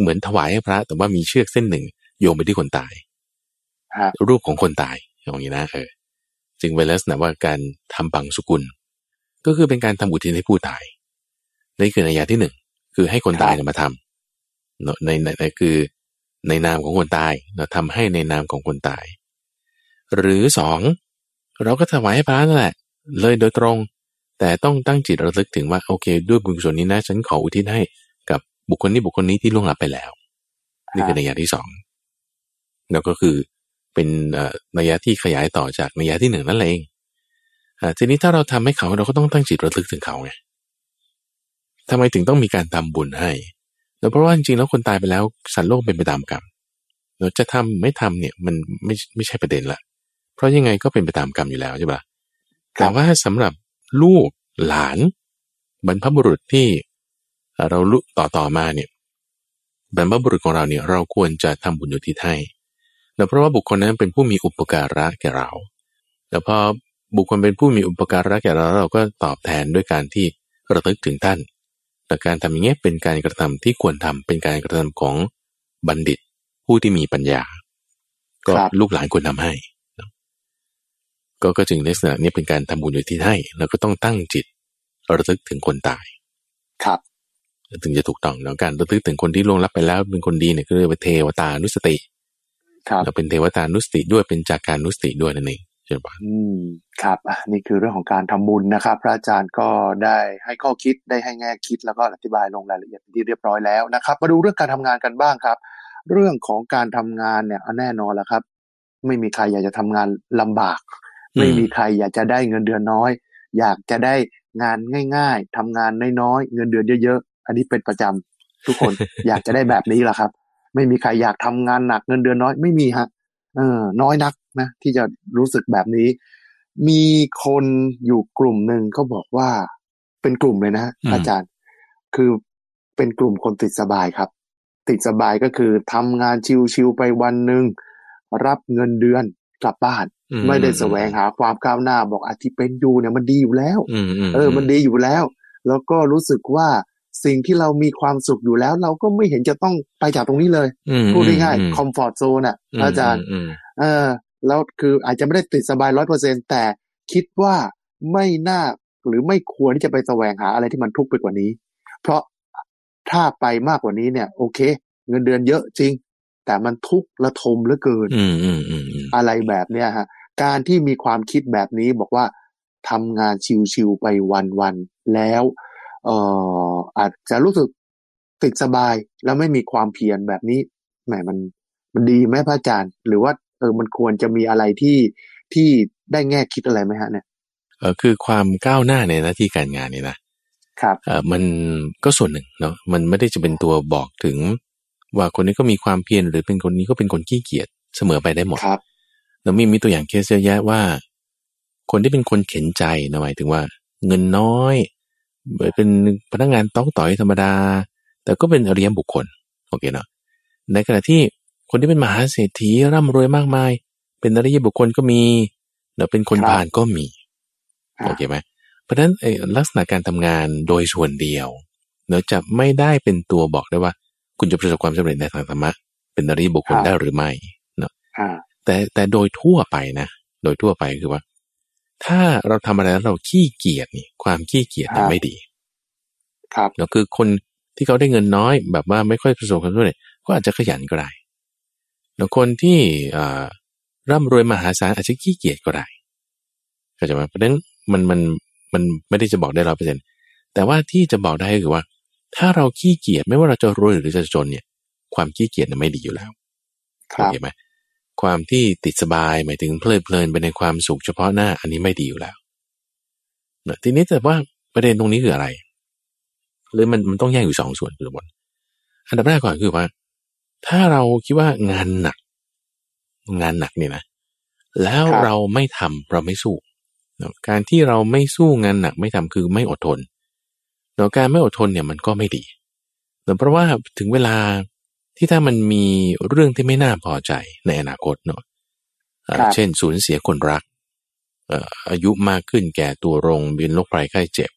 เหมือนถวายให้พระ แต่ว่ามีเชือกเส้นหนึ่ง โยงไปที่คนตายฮะรูปของคนตายอย่างนี้นะเออจึงเป็นลักษณะว่าการทำบังสุกุล ก็คือเป็นการทำอุทิศให้ผู้ตายนี่คือในยะที่หนึ่งคือให้คนตายเนี่ยมาทำเนอะในในในคือในนามของคนตายเราทำให้ในนามของคนตาย หรือสองเราก็ถวายให้พระนั่นแหละ เลยโดยตรง แต่ต้องตั้งจิตระลึกถึงว่าโอเค ด้วยบุญกุศลนี้นะ ฉันขออุทิศให้กับบุคคลนี้บุคคลนี้ที่ล่วงลับไปแล้ว นี่คือในยะที่สองแล้วก็คือเป็นอ่อนัยยะที่ขยายต่อจากนัยยะที่หนึ่งนั่นเองอ่าทีนี้ถ้าเราทำให้เขาเราก็ต้องตั้งจิตระลึกถึงเขาไงทำไมถึงต้องมีการทำบุญให้แล้วเพราะว่าจริงๆแล้วคนตายไปแล้วสัตว์โลกเป็นไปตามกรรมเราจะทำไม่ทำเนี่ยมันไม่ไม่ใช่ประเด็นละเพราะยังไงก็เป็นไปตามกรรมอยู่แล้วใช่ปะ แต่ว่าสำหรับลูกหลาน บรรพบุรุษที่เราลุต่อต่อมาเนี่ยบรรพบุรุษของเราเนี่ยเราควรจะทำบุญอุทิศให้แต่เพราะว่าบุคคลนั้นเป็นผู้มีอุปการะแก่เราแล้วพอบุคคลเป็นผู้มีอุปการะแก่เราเราก็ตอบแทนด้วยการที่ระลึกถึงท่าน แต่การทำอย่างนี้ยเป็นการกระทำที่ควรทำเป็นการกระทำของบัณฑิต ผู้ที่มีปัญญา ก็ครับลูกหลานควรทำให้เนอะ ก็ก็จึงลักษณะนี้เป็นการทำบุญอุทิศให้แล้วก็ต้องตั้งจิตระลึกถึงคนตาย ครับถึงจะถูกต้องแล้วการระลึกถึงคนที่ล่วงลับไปแล้ว เป็นคนดีเนี่ยก็เรียกว่าเทวตานุสติครับเราเป็นเทวตานุสติด้วยเป็นจากการนุสติด้วยนั่นเองใช่ปะอืมครับอะนี่คือเรื่องของการทำบุญนะครับ พระอาจารย์ก็ได้ให้ข้อคิดได้ให้แง่คิดแล้วก็อธิบายลงรายละเอียดเป็นที่เรียบร้อยแล้วนะครับ มาดูเรื่องการทำงานกันบ้างครับ เรื่องของการทำงานเนี่ยเอาแน่นอนแล้วครับ ไม่มีใครอยากจะทำงานลำบาก ไม่มีใครอยากจะได้เงินเดือนน้อย อยากจะได้งานง่าย ๆทำงานน้อยๆเงินเดือนเยอะๆอันนี้เป็นประจำทุกคนอยากจะได้แบบนี้แหละครับ ไม่มีใครอยากทำงานหนักเงินเดือนน้อยไม่มีฮะเออ น้อยนักนะที่จะรู้สึกแบบนี้ มีคนอยู่กลุ่มหนึ่งเขาบอกว่าเป็นกลุ่มเลยนะฮะอาจารย์ คือเป็นกลุ่มคนติดสบายครับ ติดสบายก็คือทำงานชิวๆไปวันหนึ่งรับเงินเดือนกลับบ้านอื ไม่ได้แสวงหาความก้าวหน้าบอกอาที่เป็นอยู่เนี่ยมันดีอยู่แล้วอืมอืมเออ มันดีอยู่แล้ว แล้วก็รู้สึกว่าสิ่งที่เรามีความสุขอยู่แล้ว เราก็ไม่เห็นจะต้องไปจากตรงนี้เลยอืมพูดง่ายอืมๆคอมฟอร์ z โซนอะมอาจารย์อืมเออแล้วคืออาจจะไม่ได้ติดสบายร้อยเปอร์เซ็นแต่คิดว่าไม่น่าหรือไม่ควรที่จะไปแสวงหาอะไรที่มันทุกข์ไปกว่านี้ เพราะถ้าไปมากกว่านี้เนี่ย โอเค เงินเดือนเยอะจริง แต่มันทุกข์ระทมเหลือเกินอืมอืมอืมอืมอะไรแบบเนี้ยฮะ การที่มีความคิดแบบนี้บอกว่าทำงานชิวๆไปวันๆแล้วเอ่ออาจจะรู้สึกติดสบายแล้วไม่มีความเพียรแบบนี้แหมมันมันดีไหมพระอาจารย์ หรือว่าเออมันควรจะมีอะไรที่ที่ได้แง่คิดอะไรไหมฮะเนี่ยเออคือความก้าวหน้าในหน้าที่การงานเนี่ยนะครับเออมันก็ส่วนหนึ่งเนาะมันไม่ได้จะเป็นตัวบอกถึง ว่าคนนี้ก็มีความเพียรหรือเป็นคนนี้ก็เป็นคนขี้เกียจเสมอไปได้หมดครับ แล้วมีมีตัวอย่างเคสเยอะแยะว่า คนที่เป็นคนเข็นใจนะหมายถึงว่า เงินน้อยเป็นพนักงานต้องต่อยธรรมดา แต่ก็เป็นอริยบุคคลโอเคเนาะในขณะที่คนที่เป็นมหาเศรษฐีร่ำรวยมากมาย เป็นอริยบุคคลก็มีเนาะเป็นคนครับผ่านก็มีอ่าโอเคไหมเพราะฉะนั้นไอ้ลักษณะการทำงานโดยส่วนเดียวเนอะจะไม่ได้เป็นตัวบอกได้ว่า คุณจะประสบความสำเร็จในทางธรรมะเป็นอริยบุคคลได้หรือไม่เนอะอ่า แต่แต่โดยทั่วไปนะ โดยทั่วไปคือว่า ถ้าเราทำอะไรแล้วเราขี้เกียจนี่ ความขี้เกียจเนี่ยครับไม่ดี ครับเนอะคือคนที่เขาได้เงินน้อย แบบว่าไม่ค่อยประสบความสำเร็จก็อาจจะขยันก็ได้แล้วคนที่อ่าร่ำรวยมหาศาลอาจจะขี้เกียจก็ได้เข้าใจไหมเพราะฉะนั้นมันมันมันไม่ได้จะบอกได้ร้อยเปอร์เซ็นต์แต่ว่าที่จะบอกได้ก็คือว่า ถ้าเราขี้เกียจไม่ว่าเราจะรวยหรือจะจนเนี่ย ความขี้เกียจน่ะไม่ดีอยู่แล้วคโอรับเคไหม ความที่ติดสบายหมายถึงเพลิดเพลินไปในความสุขเฉพาะหน้าอันนี้ไม่ดีอยู่แล้วเนอะทีนี้แต่ว่าประเด็นตรงนี้คืออะไร หรือมันมันต้องแยกอยู่สองส่วนคือหมดอันดับแรกก่อนคือว่า ถ้าเราคิดว่างานหนัก งานหนักเนี่ยนะ แล้วครับเราไม่ทำเราไม่สู้เนอะการที่เราไม่สู้งานหนักไม่ทำคือไม่อดทนเนอะการไม่อดทนเนี่ยมันก็ไม่ดีเนอะเพราะว่าถึงเวลา ที่ถ้ามันมีเรื่องที่ไม่น่าพอใจในอนาคตเนอะเอ่อครับเช่นสูญเสียคนรักเอ่ออายุมากขึ้นแก่ตัวรงบินโรคภัยไข้เจ็บ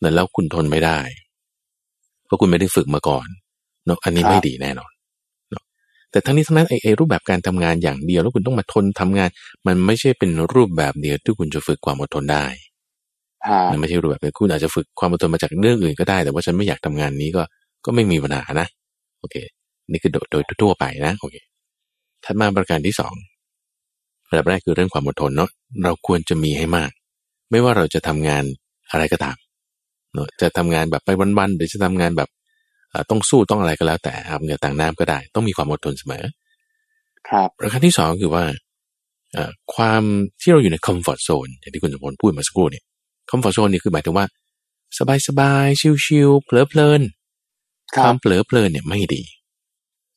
เนอะแล้วคุณทนไม่ได้เพราะคุณไม่ได้ฝึกมาก่อนเนอะอันนี้ครับไม่ดีแน่นอนเนอะแต่ทั้งนี้ทั้งนั้นไอ้ไอ้รูปแบบการทำงานอย่างเดียวแล้วคุณต้องมาทนทำงาน มันไม่ใช่เป็นรูปแบบเดียวที่คุณจะฝึกความอดทนได้ฮะมันไม่ใช่รูปแบบเดียวคุณอาจจะฝึกความอดทนมาจากเรื่องอื่นก็ได้ แต่ว่าฉันไม่อยากทำงานนี้ก็ก็ไม่มีปัญหานะ โอเค นี่คือโดยโดยทั่วไปนะโอเคถัดมาประการที่สองระดับแรกคือเรื่องความอดทนเนาะเราควรจะมีให้มาก ไม่ว่าเราจะทำงานอะไรก็ตามเนาะจะทำงานแบบไปวันๆหรือจะทำงานแบบเอ่อต้องสู้ต้องอะไรก็แล้ว แต่อาบเหงื่อต่างน้ำก็ได้ ต้องมีความอดทนเสมอ ครับประการที่สองคือว่าเอ่อความที่เราอยู่ในคอมฟอร์ z โซนอย่างที่คุณสมพลพูดมาสักครู่เนี่ยคอมฟอร์ z โซนนี่คือหมายถึงว่า สบายสบายๆชิลๆเพลิดเพลินครับ ความเผลอเพลินเนี่ยไม่ดี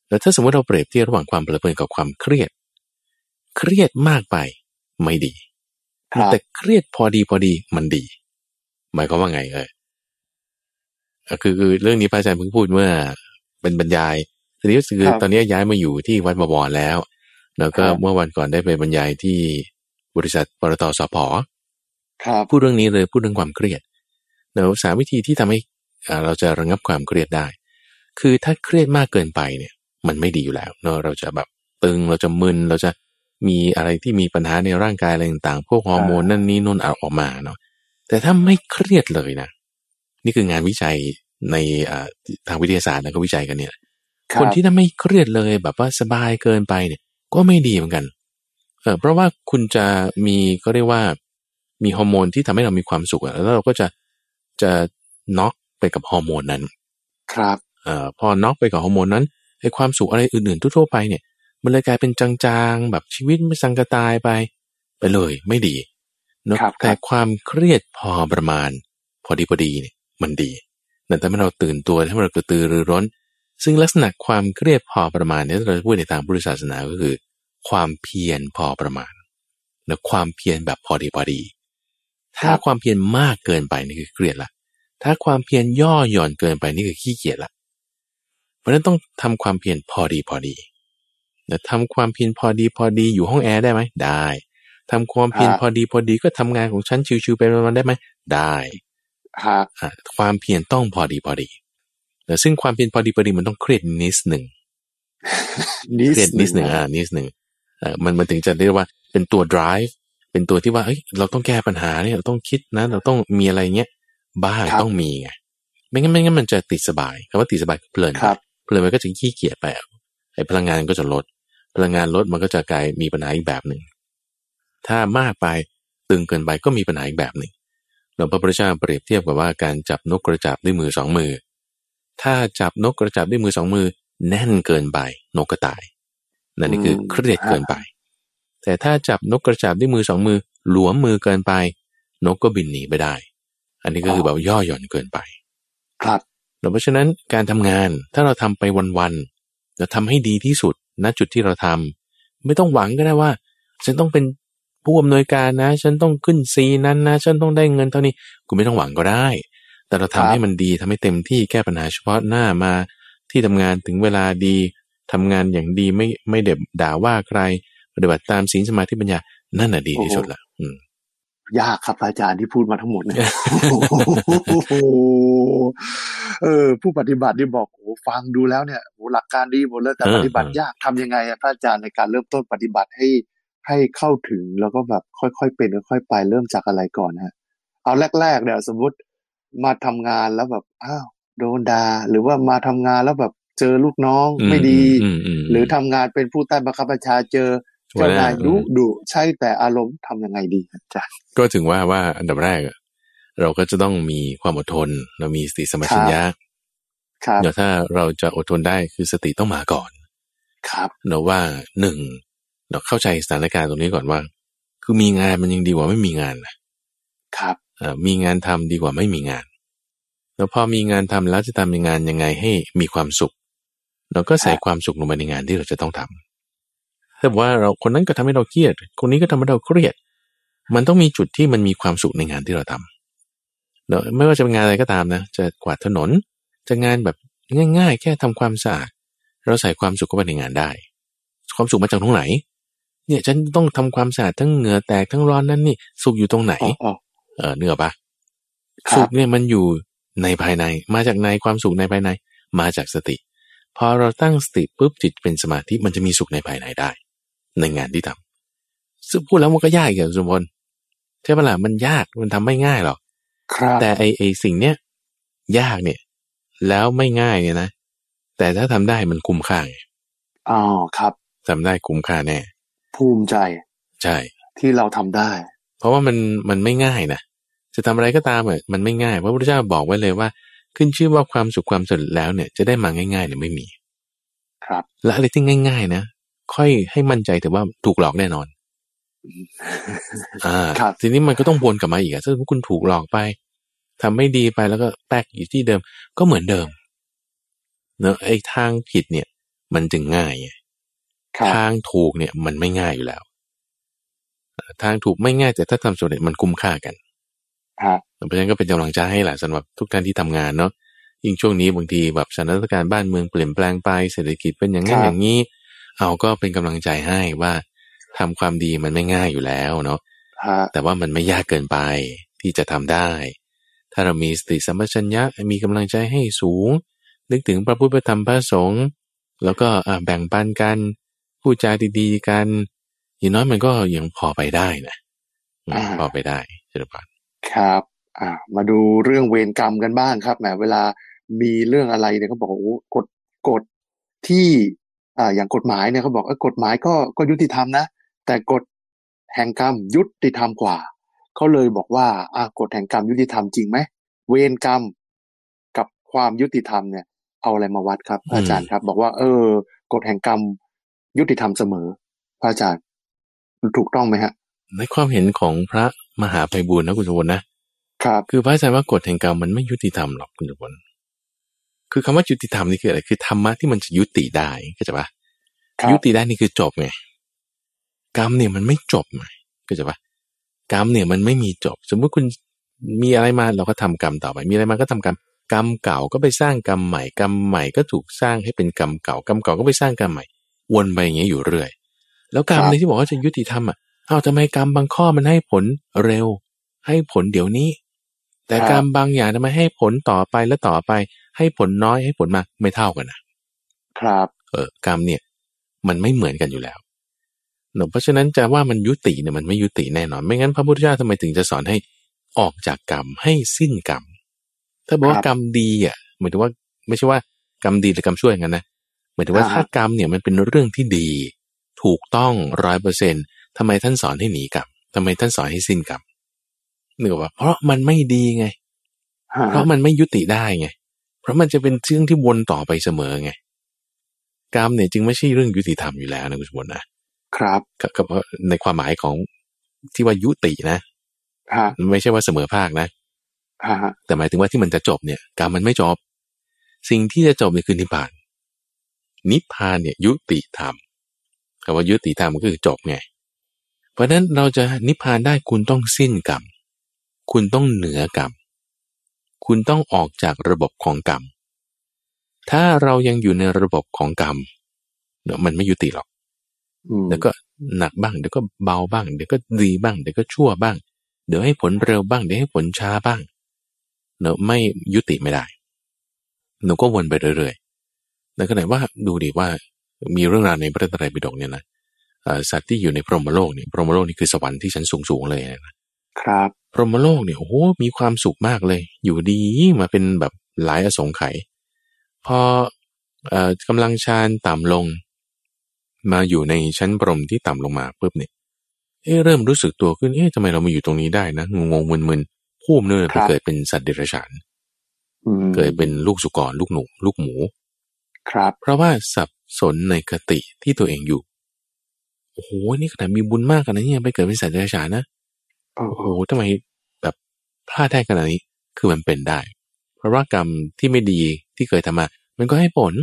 แล้วถ้าสมมติเราเปรียบเทียบระหว่างความเพลิดเพลินกับความเครียด เครียดมากไปไม่ดีครับแต่เครียดพอดีพอดีมันดี หมายความว่าไงเออเอ่อคือคือเรื่องนี้พระอาจารย์เพิ่งพูดเมื่อเป็นบรรยายทีนี้ก็คือครับตอนนี้ย้ายมาอยู่ที่วัดบวรแล้ว แล้วก็ครับเมื่อวันก่อนได้ไปบรรยายที่บริษัทปตทสพครับพูดเรื่องนี้เลยพูดเรื่องความเครียดเดี๋ยวสามวิธีที่ทำให้อ่าเราจะระงับความเครียดได้ คือถ้าเครียดมากเกินไปเนี่ย มันไม่ดีอยู่แล้วเนาะเราจะแบบตึงเราจะมึนเราจะมีอะไรที่มีปัญหาในร่างกายอะไรต่างๆ พวกฮอร์โมนนั่นนี่นู่นเอาออกมาเนาะแต่ถ้าไม่เครียดเลยนะ นี่คืองานวิจัยในอ่าทางวิทยาศาสตร์นะก็วิจัยกันเนี่ยรับคนที่ถ้าไม่เครียดเลยแบบว่าสบายเกินไปเนี่ย ก็ไม่ดีเหมือนกันเออเพราะว่าคุณจะมีก็เรียกว่ามีฮอร์โมนที่ทำให้เรามีความสุขอะแล้วเราก็จะจะน็อกไปกับฮอร์โมนนั้น ครับเอ่อพอน็อกไปกับฮอร์โมนนั้น ไอ้ความสุขอะไรอื่นๆทั่วๆไปเนี่ย มันเลยกลายเป็นจางๆ แบบชีวิตไม่สังกตายไป ไปเลยไม่ดีเนอะครับแต่ความเครียดพอประมาณ พอดีพอดีเนี่ยมันดีนั่นทำให้เราตื่นตัวทำให้เรากระตือรือร้น ซึ่งลักษณะความเครียดพอประมาณเนี่ยเราจะพูดในทางพุทธศาสนาก็คือ ความเพียรพอประมาณและความเพียรแบบพอดีพอดี ถ้าความเพียรมากเกินไปนี่คือเครียดละถ้าความเพียรย่อหย่อนเกินไปนี่คือขี้เกียจละเพ ราะฉะนั้นต้องทำความเพียรพอดีพอดีแต่ทำความเพียรพอดีพอดีอยู่ห้องแอร์ได้ไหมได้ทำความเพียรฮะพอดีพอดีก็ทำงานของฉันชิวๆไปวันๆได้ไหมได้ฮะอะความเพียรต้องพอดีพอดีแต่ซึ่งความเพียรพอดีพอดีมันต้องเครียดนิดหนึ่งนิเครียดนิดหนึ่งอ่านิดหนึ่งเอ่อมันมันถึงจะเรียกว่าเป็นตัว drive เป็นตัวที่ว่าเอ้ยเราต้องแก้ปัญหาเนี่ยเราต้องคิดนะ เราต้องมีอะไรเงี้ยบ้างต้องมีไงไม่งั้นไม่งั้นมันจะติดสบายคำว่าติดสบายคือเพลินครับ เพลินมันก็จะขี้เกียจไปไอ้พลังงานก็จะลด พลังงานลดมันก็จะกลายมีปัญหาอีกแบบหนึ่ง ถ้ามากไปตึงเกินไปก็มีปัญหาอีกแบบหนึ่งหลวงพระพุทธเจ้าเปรียบเทียบกับว่าการจับนกกระจับด้วยมือสองมือ ถ้าจับนกกระจับด้วยมือสองมือ แน่นเกินไปนกก็ตาย นั่นนี่คือเครียดเกินไป แต่ถ้าจับนกกระจับด้วยมือสองมือ หลวมมือเกินไป นกก็บินหนีไปได้ อันนี้ก็คือแบบย่อหย่อนเกินไป ครับ เพราะฉะนั้นการทำงานถ้าเราทำไปวันๆเราทำให้ดีที่สุดณจุดที่เราทำไม่ต้องหวังก็ได้ว่า ฉันต้องเป็นผู้อำนวยการนะ ฉันต้องขึ้นซีนั้นนะ ฉันต้องได้เงินเท่านี้คุณไม่ต้องหวังก็ได้ แต่เราทำให้มันดีทำให้เต็มที่แก้ปัญหาเฉพาะหน้ามาที่ทำงานถึงเวลาดีทำงานอย่างดีไม่ไม่เด็บด่าว่าใคร ปฏิบัติตามศีลสมาธิปัญญานั่นน่ะดีที่สุดละอืม ยากครับอาจารย์ที่พูดมาทั้งหมดเนี่ยเออ ผู้ปฏิบัตินี่บอกโอ้ฟังดูแล้วเนี่ยโอ้หลักการดีหมดเลยแต่เออปฏิบัติยากทำยังไงอะพระอาจารย์ในการเริ่มต้นปฏิบัติให้ให้เข้าถึงแล้วก็แบบค่อยๆเป็นค่อยๆไปเริ่มจากอะไรก่อนฮะ เอาแรกๆเนี่ยสมมติมาทำงานแล้วแบบอ้าวโดนด่าหรือว่ามาทำงานแล้วแบบเจอลูกน้องไม่ดีอืมอืมมหรือทำงานเป็นผู้ใต้บังคับบัญชาเจอ เจ้านายดุดุใช่แต่อารมณ์ทำยังไงดีอาจารย์ก็ถึงว่าว่าอันดับแรกอะเราก็จะต้องมีความอดทน เรามีสติสมปชัญญะครับเดี๋ยวถ้าเราจะอดทนได้คือสติต้องมาก่อน ครับเนาะว่าหนึ่งเราเข้าใจสถานการณ์ตรงนี้ก่อนว่า คือมีงานมันยังดีกว่าไม่มีงานนะครับเอ่อมีงานทำดีกว่าไม่มีงาน แล้วพอมีงานทำแล้วจะทำงานยังไงให้มีความสุข เราก็ใส่ความสุขลงไปในงานที่เราจะต้องทำ ถ้าบอกว่าเราคนนั้นก็ทำให้เราเครียด คนนี้ก็ทำให้เราเครียด มันต้องมีจุดที่มันมีความสุขในงานที่เราทำเนาะไม่ว่าจะเป็นงานอะไรก็ตามนะ จะกวาดถนน จะงานแบบง่าย ๆ แค่ทำความสะอาด เราใส่ความสุขเข้าไปในงานได้ ความสุขมาจากตรงไหน เนี่ยฉันต้องทำความสะอาดทั้งเหงื่อแตกทั้งร้อนนั่นนี่ สุขอยู่ตรงไหนอ๋ออ๋อเออเนื้ออกปะครับสุขเนี่ยมันอยู่ในภายใน มาจากในความสุขในภายใน มาจากสติ พอเราตั้งสติปุ๊บจิตเป็นสมาธิมันจะมีสุขในภายในได้ ในงานที่ทำซึ่งพูดแล้วมันก็ยากอย่างสมบูรณ์ใช่ปะล่ะมันยากมันทำไม่ง่ายหรอกครับแต่ไอไอสิ่งเนี้ยยากเนี่ย แล้วไม่ง่ายเนี่ยนะ แต่ถ้าทำได้มันคุ้มค่าไงอ๋อครับทำได้คุ้มค่าแน่ภูมิใจ ใช่ ที่เราทำได้ เพราะว่ามันมันไม่ง่ายนะจะทำอะไรก็ตามอะมันไม่ง่ายเพราะพระพุทธเจ้าบอกไว้เลยว่า ขึ้นชื่อว่าความสุขความสำเร็จแล้วเนี่ย จะได้มาง่ายๆเนี่ยไม่มี ครับและอะไรที่ง่าย ๆ นะ ค่อยให้มั่นใจแต่ว่าถูกหลอกแน่นอน อ่าครับทีนี้มันก็ต้องวนกลับมาอีกอะถ้าคุณถูกหลอกไปทำไม่ดีไปแล้วก็แป๊กอยู่ที่เดิม ก็เหมือนเดิม เนอะไอ้ทางผิดเนี่ย มันจึงง่ายไงครับทางถูกเนี่ย มันไม่ง่ายอยู่แล้วเอ่อทางถูกไม่ง่ายแต่ถ้าทำสำเร็จมันคุ้มค่ากันฮะเพราะฉะนั้นก็เป็นกำลังใจให้แหละสำหรับทุกท่านที่ทำงานเนาะยิ่งช่วงนี้บางทีแบบสถานการณ์บ้านเมืองเปลี่ยนแปลงไปเศรษฐกิจเป็นอย่างนั้นอย่างนี้ เอาก็เป็นกำลังใจให้ว่าทำความดีมันไม่ง่ายอยู่แล้วเนาะฮะแต่ว่ามันไม่ยากเกินไปที่จะทำได้ ถ้าเรามีสติสัมปชัญญะมีกำลังใจให้สูง นึกถึงพระพุทธพระธรรมพระสงฆ์แล้วก็อ่าแบ่งปันกันพูดจาดีๆกันอย่างน้อยมันก็ยังพอไปได้นะอืมพอไปได้เจริญพรครับอ่ามาดูเรื่องเวรกรรมกันบ้างครับแหมเวลามีเรื่องอะไรเนี่ยเขาบอกว่าโอ้กฎกฎที่ อ่าอย่างกฎหมายเนี่ยเขาบอกเออกฎหมายก็ก็ยุติธรรมนะ แต่กฎแห่งกรรมยุติธรรมกว่าเขาเลยบอกว่าอ่ากฎแห่งกรรมยุติธรรมจริงไหมเวรกรรมกับความยุติธรรมเนี่ย เอาอะไรมาวัดครับพระอาจารย์ครับ บอกว่า เออ กฎแห่งกรรมยุติธรรมเสมอพระอาจารย์ถูกต้องไหมฮะ ในความเห็นของพระมหาไพบูลย์นะคุณสมบัตินะครับ คือพระอาจารย์ว่ากฎแห่งกรรมมันไม่ยุติธรรมหรอกคุณสมบัติ คือคำว่ายุติธรรมนี่คืออะไร คือธรรมะที่มันจะยุติได้เข้าใจปะครับยุติได้นี่คือจบไง กรรมเนี่ยมันไม่จบไงเข้าใจปะกรรมเนี่ยมันไม่มีจบ สมมติคุณมีอะไรมาเราก็ทำกรรมต่อไป มีอะไรมาก็ทำกรรม กรรมเก่าก็ไปสร้างกรรมใหม่ กรรมใหม่ก็ถูกสร้างให้เป็นกรรมเก่า กรรมเก่าก็ไปสร้างกรรมใหม่ วนไปอย่างเงี้ยอยู่เรื่อย แล้วกรรมครับในที่บอกว่าจะยุติธรรมอะ เอ้าทำไมกรรมบางข้อมันให้ผลเร็ว ให้ผลเดี๋ยวนี้ แต่กรรมบางอย่างทำไมให้ผลต่อไปแล้วต่อไป ให้ผลน้อยให้ผลมากไม่เท่ากันนะครับ เออกรรมเนี่ย มันไม่เหมือนกันอยู่แล้วเนอะเพราะฉะนั้นจะว่ามันยุติเนี่ยมันไม่ยุติแน่นอน ไม่งั้นพระพุทธเจ้าทำไมถึงจะสอนให้ออกจากกรรมให้สิ้นกรรม ถ้าบอกว่าครับกรรมดีอะหมายถึงว่าไม่ใช่ว่ากรรมดีหรือกรรมชั่วอย่างนั้นนะหมายถึงว่าอ่าฮะถ้ากรรมเนี่ยมันเป็นเรื่องที่ดี ถูกต้องร้อยเปอร์เซ็นทำไมท่านสอนให้หนีกรรมทำไมท่านสอนให้สิ้นกรรมนึกออกว่าเพราะมันไม่ดีไงฮะเพราะมันไม่ยุติได้ไงเพ ราะมันจะเป็นเรื่องที่วนต่อไปเสมอไงกรรมเนี่ยจึงไม่ใช่เรื่องยุติธรรมอยู่แล้วนะคุณสมบัตินะครับก็ก็เพราะในความหมายของที่ว่ายุตินะฮะไม่ใช่ว่าเสมอภาคนะฮะแต่หมายถึงว่าที่มันจะจบเนี่ยกรรมมันไม่จบ สิ่งที่จะจบเนี่ยคือนิพพาน นิพพานเนี่ยยุติธรรมคำว่ายุติธรรมก็คือจบไง เพราะฉะนั้นเราจะนิพพานได้คุณต้องสิ้นกรรม คุณต้องเหนือกรรม คุณต้องออกจากระบบของกรรม ถ้าเรายังอยู่ในระบบของกรรมเดี๋ยวมันไม่ยุติหรอกอืมเดี๋ยวก็หนักบ้างเดี๋ยวก็เบาบ้างเดี๋ยวก็ดีบ้างเดี๋ยวก็ชั่วบ้าง เดี๋ยวให้ผลเร็วบ้างเดี๋ยวให้ผลช้าบ้างเนอะไม่ยุติไม่ได้หนูก็วนไปเรื่อยๆในขณะว่าดูดีว่ามีเรื่องราวในพระไตรปิฎกเนี่ยนะสัตว์ที่อยู่ในพรหมโลกเนี่ยพรหมโลกนี่คือสวรรค์ที่ชั้นสูงๆเลยนะครับ พรหมโลกเนี่ยโอ้โหมีความสุขมากเลย อยู่ดีมาเป็นแบบหลายอสงไขยพอกำลังชานต่ำลง มาอยู่ในชั้นพรหมที่ต่ำลงมาปุ๊บเนี่ยเอ๊เริ่มรู้สึกตัวขึ้นเอ๊ะทำไมเรามาอยู่ตรงนี้ได้นะงงงมึนๆพุ่มเนื่อไปเกิดเป็นสัตว์เดรัจฉานเกิดเป็นลูกสุกรลูกหนูลูกหมู ครับ เพราะว่าสับสนในคติที่ตัวเองอยู่โอ้โหนี่ขนาดมีบุญมากขนาดนี้ไปเกิดเป็นสัตว์เดรัจฉานนะ โอ้โหทำไมแบบพลาดได้ขนาดนี้คือมันเป็นได้ เพราะว่ากรรมที่ไม่ดีที่เคยทำมา มันก็ให้ผล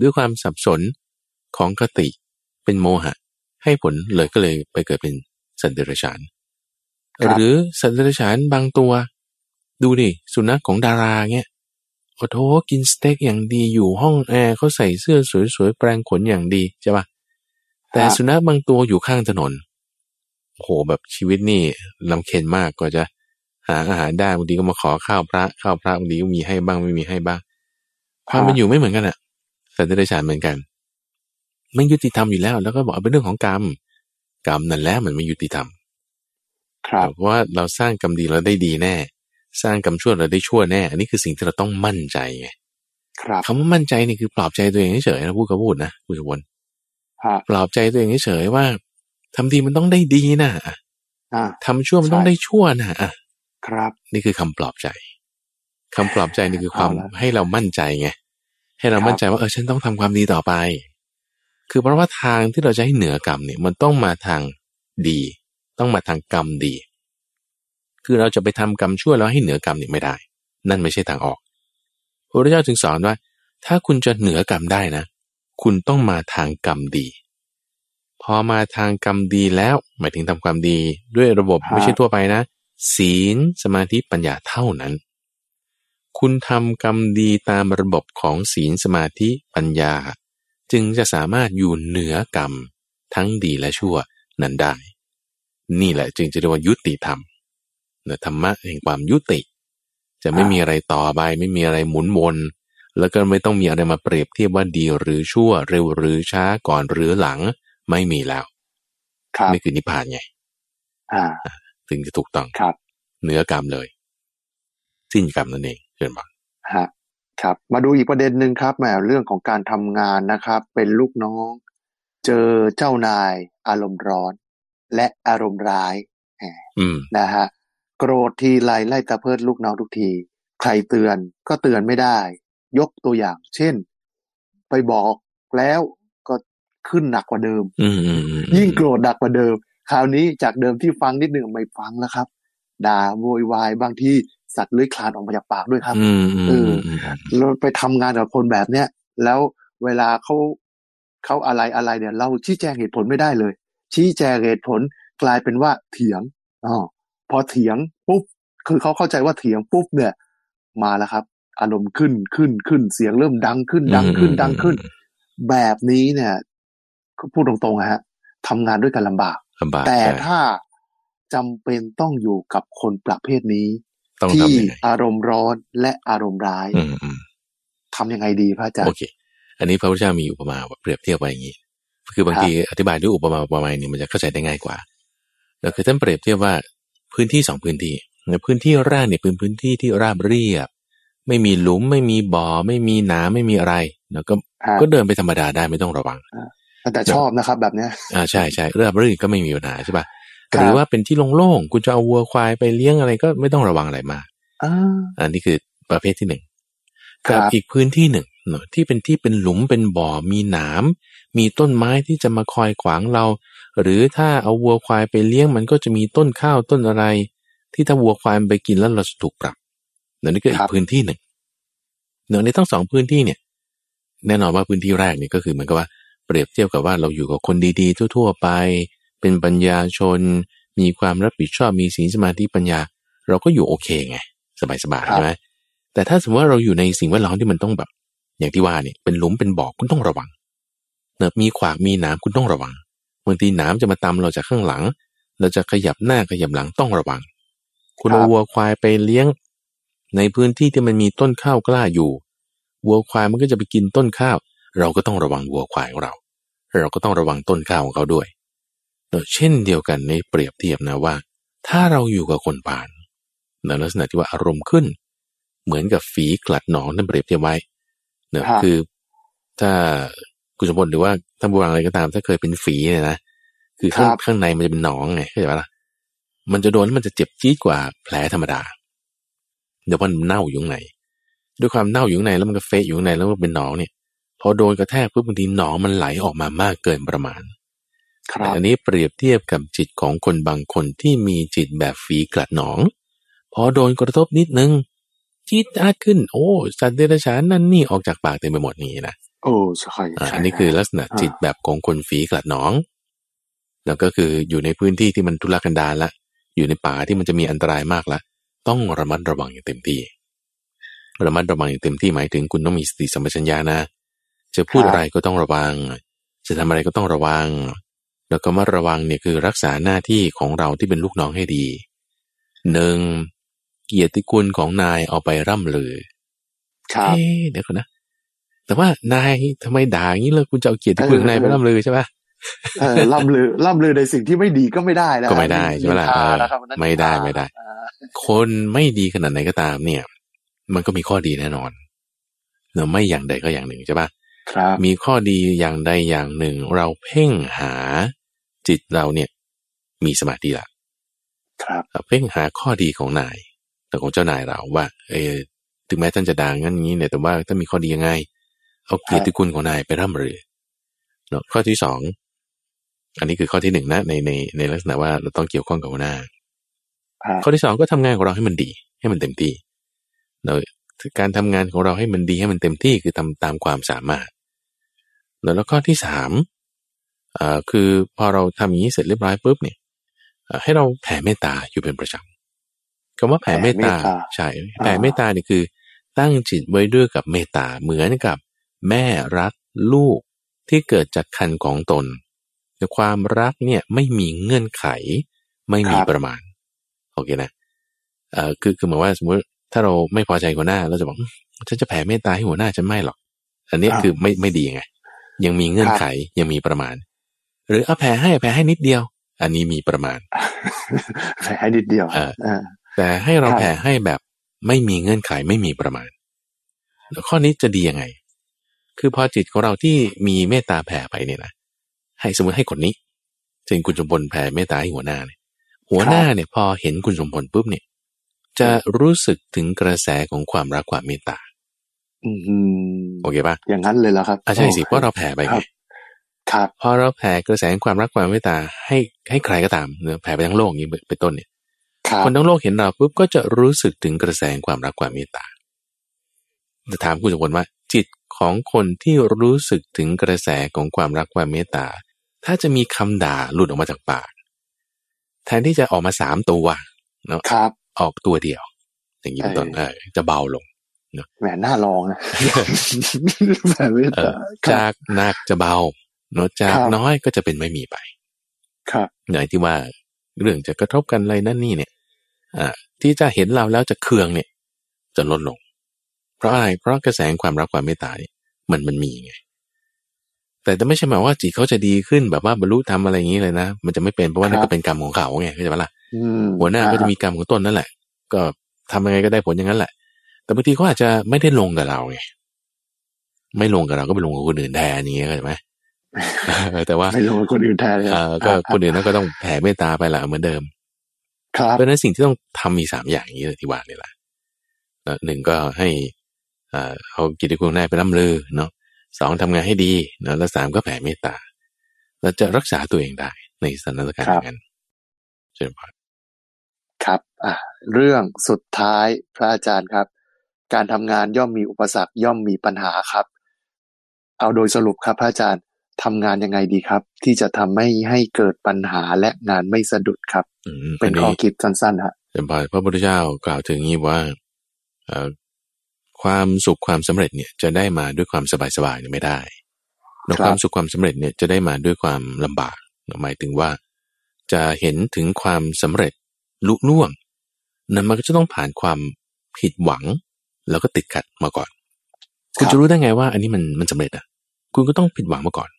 ด้วยความสับสนของคติเป็นโมหะ ให้ผลเลยก็เลยไปเกิดเป็นสัตว์เดรัจฉานหรือสัตว์เดรัจฉานบางตัว ดูดิสุนัขของดาราเงี้ยโอ้โหกินสเต็กอย่างดีอยู่ห้องแอร์เขาใส่เสื้อสวยๆแปรงขนอย่างดีใช่ปะแต่สุนัขบางตัวอยู่ข้างถนน โอ้โหแบบชีวิตนี่ลำเค็นมากก็จะหาอาหารได้บางทีก็มาขอข้าวพระข้าวพระบางทีก็มีให้บ้างไม่มีให้บ้างความเป็นอยู่ไม่เหมือนกันอะสัตว์เดรัจฉานเหมือนกันไม่ยุติธรรมอยู่แล้ว แล้วก็บอกเป็นเรื่องของกรรมกรรมนั่นแหละมันไม่ยุติธรรม ครับเพราะว่าเราสร้างกรรมดีเราได้ดีแน่ สร้างกรรมชั่วเราได้ชั่วแน่ อันนี้คือสิ่งที่เราต้องมั่นใจไงครับคำว่ามั่นใจนี่คือปลอบใจตัวเองเฉยๆนะพูดก็พูดนะพูดกับวนปลอบใจตัวเองเฉยๆว่า ทำดีมันต้องได้ดีนะทำชั่วมันต้องได้ชั่วนะอะครับ นี่คือคำปลอบใจคำปลอบใจนี่คือความให้เรามั่นใจไงให้เรามั่นใจว่าเออฉันต้องทำความดีต่อไป คือเพราะว่าทางที่เราจะให้เหนือกรรมเนี่ยมันต้องมาทางดี ต้องมาทางกรรมดี คือเราจะไปทำกรรมชั่วแล้วให้เหนือกรรมเนี่ยไม่ได้ นั่นไม่ใช่ทางออกพระพุทธเจ้าจึงสอนว่า ถ้าคุณจะเหนือกรรมได้นะ คุณต้องมาทางกรรมดี พอมาทางกรรมดีแล้ว หมายถึงทำความดีด้วยระบบไม่ใช่ทั่วไปนะ ศีลสมาธิปัญญาเท่านั้น คุณทำกรรมดีตามระบบของศีลสมาธิปัญญา จึงจะสามารถอยู่เหนือกรรม ทั้งดีและชั่วนั้นได้ นี่แหละจึงจะเรียกว่ายุติธรรมเนธรรมะแห่งความยุติ จะไม่มีอะไรต่อไปไม่มีอะไรหมุนวนแล้วก็ไม่ต้องมีอะไรมาเปรียบเทียบว่าดีหรือชั่วเร็วหรือช้าก่อนหรือหลัง ไม่มีแล้วนี่คือนิพพานไงถึงจะถูกต้องครับเนื้อกรรมเลย สิ้นกรรมนั่นเองเชิญบอกฮะ ครับ มาดูอีกประเด็นหนึ่งครับแหมเรื่องของการทำงานนะครับ เป็นลูกน้อง เจอเจ้านาย อารมณ์ร้อน และอารมณ์ร้ายนะฮะโกรธทีไรไล่ตะเพิดลูกน้องทุกที ใครเตือนก็เตือนไม่ได้ ยกตัวอย่าง เช่น ไปบอกแล้วก็ ขึ้นหนักกว่าเดิมยิ่งโกรธหนักกว่าเดิม คราวนี้จากเดิมที่ฟังนิดหนึ่งไม่ฟังแล้วครับ ด่าโวยวายบางที่สัตว์เลื้อยคลานออกมาจากปากด้วยครับเออเราไปทำงานกับคนแบบเนี้ยแล้วเวลาเขาเขาอะไรอะไรเนี่ย เราชี้แจงเหตุผลไม่ได้เลย ชี้แจงเหตุผลกลายเป็นว่าเถียงอ๋อพอเถียงปุ๊บคือเขาเข้าใจว่าเถียงปุ๊บเนี่ย มาแล้วครับ อารมณ์ขึ้นขึ้นขึ้นเสียงเริ่มดังขึ้นดังขึ้นดังขึ้น แบบนี้เนี่ย ก็พูดตรงๆฮะทำงานด้วยกันลำบาก แต่ถ้าจำเป็นต้องอยู่กับคนประเภทนี้ ที่อารมณ์ร้อนและอารมณ์ร้ายทำยังไงดีพระอาจารย์โอเค อันนี้พระพุทธเจ้ามีอุปมาเปรียบเทียบไว้อย่างนี้ คือบางทีอธิบายด้วยอุปมาอุปไมยนี่มันจะเข้าใจได้ง่ายกว่าก็คือท่านเปรียบเทียบว่าพื้นที่สองพื้นที่ในพื้นที่แรกเนี่ยเป็นพื้นที่ที่ราบเรียบ ไม่มีหลุมไม่มีบ่อ ไม่มีน้ำไม่มีอะไร แล้วก็ก็เดินไปธรรมดาได้ไม่ต้องระวัง แต่ชอบนะครับ แบบเนี้ยอ่าใช่ใช่เรื่องรื่นก็ไม่มีปัญหาใช่ป่ะหรือว่าเป็นที่โล่งๆคุณจะเอาวัวควายไปเลี้ยงอะไรก็ไม่ต้องระวังอะไรมากอันนี้คือประเภทที่หนึ่งกับอีกพื้นที่หนึ่งเนาะที่เป็นที่เป็นหลุมเป็นบ่อมีหนามมีต้นไม้ที่จะมาคอยขวางเรา หรือถ้าเอาวัวควายไปเลี้ยงมันก็จะมีต้นข้าวต้นอะไร ที่ถ้าวัวควายไปกินแล้วเราจะถูกปรับนั่นก็อีกพื้นที่หนึ่งเนื่องในทั้งสองพื้นที่เนี่ย แน่นอนว่าพื้นที่แรกเนี่ยก็คือเหมือนกับว่า เปรียบเทียบกับว่าเราอยู่กับคนดีๆ ทั่ว ๆ ไป เป็นปัญญาชน มีความรับผิดชอบมีศีลสมาธิปัญญา เราก็อยู่โอเคไง สบายๆใช่ไหมแต่ถ้าสมมติว่าเราอยู่ในสิ่งแวดล้อมที่มันต้องแบบ อย่างที่ว่าเนี่ยเป็นหลุมเป็นบ่อคุณต้องระวังเนอะมีขวากมีน้ำคุณต้องระวังบางทีน้ำจะมาตำเราจากข้างหลัง เราจะขยับหน้าขยับหลังต้องระวัง คุณครับเอาวัวควายไปเลี้ยง ในพื้นที่ที่มันมีต้นข้าวกล้าอยู่วัวควายมันก็จะไปกินต้นข้าว เราก็ต้องระวังวัวควายของเรา เราก็ต้องระวังต้นข้าวของเขาด้วยเนอะเช่นเดียวกันในเปรียบเทียบนะว่า ถ้าเราอยู่กับคนป่านในลักษณะที่ว่าอารมณ์ขึ้น เหมือนกับฝีกลัดหนองนั่นเปรียบเทียบไว้เนอะฮะคือถ้าคุณสมบัติหรือว่าท่านผู้ฟังอะไรก็ตาม ถ้าเคยเป็นฝีเนี่ยนะคือข้างครับข้างในมันจะเป็นหนองไงเข้าใจปะล่ะมันจะโดนแล้วมันจะเจ็บจี๊ดกว่าแผลธรรมดา เดี๋ยวมันเน่าอยู่ข้างในด้วยความเน่าอยู่ข้างในแล้วมันก็เฟะอยู่ข้างในแล้วมันเป็นหนองเนี่ยพ อโดนกระแทกปุ๊บบางทีหนองมันไหลออกมามากเกินประมาณครัแต่บอันนี้เปรียบเทียบกับจิตของคนบางคนที่มีจิตแบบฝีกลัดหนอง พอโดนกระทบนิดนึงจี๊ดอาดขึ้น โอ้สัตว์เดรัจฉานนั่นนี่ออกจากปากเต็มไปหมดนี่นะโอ้ใช่อ่าใช่อันนี้คือลักษณะอ่าจิตแบบของคนฝีกลัดหนอง แล้วก็คืออยู่ในพื้นที่ที่มันทุรกันดารละอยู่ในป่าที่มันจะมีอันตรายมากละต้องระมัดระวังอย่างเต็มที่ระมัดระวังอย่างเต็มที่หมายถึงคุณต้องมีสติสัมปชัญญะนะ จะพูดอะไรก็ต้องระวัง จะทำอะไรก็ต้องระวัง แล้วก็มาระวังเนี่ยคือรักษาหน้าที่ของเราที่เป็นลูกน้องให้ดีหนึ่งเกียรติคุณของนายเอาไปร่ำลือครับเอ๊ะเดี๋ยวก่อนนะ แต่ว่านายทำไมด่าอย่างนี้เลยคุณจะเอาเกียรติคุณของนายไปร่ำลือใช่ปะเออล่ำลือล่ำลือในสิ่งที่ไม่ดีก็ไม่ได้นะก็ไม่ได้ใช่ไหมล่ะนินทาเออนะครับนั่นไม่ได้นินทาไม่ได้อ่าคนไม่ดีขนาดไหนก็ตามเนี่ย มันก็มีข้อดีแน่นอนเนอะไม่อย่างใดก็อย่างหนึ่งใช่ปะครับ มีข้อดีอย่างใดอย่างหนึ่ง เราเพ่งหาจิตเราเนี่ย มีสมาธิละครับเราเพ่งหาข้อดีของนายแต่ของเจ้านายเราว่า เออถึงแม้ท่านจะด่างั้นอย่างนี้เนี่ยแต่ว่าถ้ามีข้อดียังไงเอาเกียรติคุณของนายไปร่ำรือเนาะข้อที่สองอันนี้คือข้อที่หนึ่งนะในในในลักษณะว่าเราต้องเกี่ยวข้องกับหัวหน้าฮะข้อที่สองก็ทำงานของเราให้มันดี ให้มันเต็มที่เราการทำงานของเราให้มันดีให้มันเต็มที่คือทำตามความสามารถ แล้วแล้วข้อที่สามอ่าคือพอเราทำอย่างนี้เสร็จเรียบร้อยปุ๊บเนี่ยเอ่อให้เราแผ่เมตตาอยู่เป็นประจำคำว่าแผ่เมตตาใช่แผ่เมตตาเนี่ยคือ ตั้งจิตไว้ด้วยกับเมตตาเหมือนกับแม่รักลูกที่เกิดจากคันของตนแต่ความรักเนี่ยไม่มีเงื่อนไข ไม่มีประมาณโอเคนะเอ่อคือคือหมายว่าสมมติถ้าเราไม่พอใจหัวหน้าเราจะบอกอื้อฉันจะแผ่เมตตาให้หัวหน้าฉันไม่หรอก อันเนี้ยคือไม่ไม่ดีไง ยังมีเงื่อนไขยังมีประมาณ หรือเอาแผ่ให้แผ่ให้นิดเดียว อันนี้มีประมาณแผลนิดเดียวเอออ่าแต่ให้เราครับแผ่ให้แบบไม่มีเงื่อนไขไม่มีประมาณแล้วข้อนี้จะดียังไง คือพอจิตของเราที่มีเมตตาแผ่ไปเนี่ยนะให้สมมติให้คนนี้เช่นคุณสมพลแผ่เมตตาให้หัวหน้าเนี่ยหัวหน้าเนี่ยพอเห็นคุณสมพลปุ๊บเนี่ย จะรู้สึกถึงกระแสของความรักความเมตตาอืม โอเคปะอย่างนั้นเลยแล้วครับอะใช่สิเพราะเราแผ่ไปครัไงบครับพอเราแผ่กระแสของความรักความเมตตาให้ให้ใครก็ตามเนอะแผ่ไปทั้งโลกอย่างนี้เป็นต้นเนี่ยครับคนทั้งโลกเห็นเราปุ๊บก็จะรู้สึกถึงกระแสของความรักความเมตตาจะถามคุณสมบัติว่า จิตของคนที่รู้สึกถึงกระแสของความรักความเมตตา ถ้าจะมีคำด่าหลุดออกมาจากปาก แทนที่จะออกมาสามตัวเนาะครับออกตัวเดียว อย่างนี้เป็นต้นเอเอออจะเบาลง แหมน่าลองนะแผลเมตเอตาอครับจากหนักจะเบาเนาะจากครับน้อยก็จะเป็นไม่มีไป ครับอย่างที่ว่าเรื่องจะกระทบกันอะไรนั่นนี่เนี่ย อ่า ที่จะเห็นเราแล้วจะเคืองเนี่ย จะลดลง เพราะอะไรเพราะกระแสความรักความเมตตาเนี่ยมันมันมีไง แต่จะไม่ใช่หมายว่าจิตเขาจะดีขึ้นแบบว่าบรรลุธรรมอะไรอย่างนี้เลยนะ มันจะไม่เป็นเพราะว่านั่นก็เป็นกรรมของเขาไงเข้าใจปะล่ะอืมหัวหน้าก็จะมีกรรมของตนนั่นแหละ ก็ทำยังไงก็ได้ผลอย่างนั้นแหละ แต่บางทีเขาอาจจะไม่ได้ลงกับเราไงไม่ลงกับเราก็ไปลงกับคนอื่นแทนอย่างเงี้ยเข้าใจไหมเออแต่ว่าไม่ลงกับคนอื่นแทนเลยเออก็คนอื่นนั่นก็ต้องแผ่เมตตาไปละเหมือนเดิม ครับเพราะฉะนั้นสิ่งที่ต้องทำมีสามอย่างนี้เลยที่ว่านี่แหละเนอะหนึ่งก็ให้อ่าเอากิจคุณนายไปร่ำลือเนาะสองทำงานให้ดีเนาะแล้วสามก็แผ่เมตตาเราจะรักษาตัวเองได้ในสถานการณ์อย่างนั้นเชิญพรครับอะเรื่องสุดท้ายพระอาจารย์ครับ การทำงานย่อมมีอุปสรรคย่อมมีปัญหาครับ เอาโดยสรุปครับพระอาจารย์ทำงานยังไงดีครับ ที่จะทำให้ให้เกิดปัญหาและงานไม่สะดุดครับอืมเป็นอัข้อคิดสั้นๆฮะเชิญพรพระพุทธเจ้ากล่าวถึงนี้ว่าเอ่อความสุขความสำเร็จเนี่ยจะได้มาด้วยความสบายๆเนี่ยไม่ได้แล้วครับความสุขความสำเร็จเนี่ยจะได้มาด้วยความลำบากหมายถึงว่า จะเห็นถึงความสำเร็จลุล่วงนั้นมันก็จะต้องผ่านความผิดหวัง แล้วก็ติดขัดมาก่อน คุณจะรู้ได้ไงว่า อันนี้มันมันสำเร็จอะ คุณก็ต้องผิดหวังมาก่อน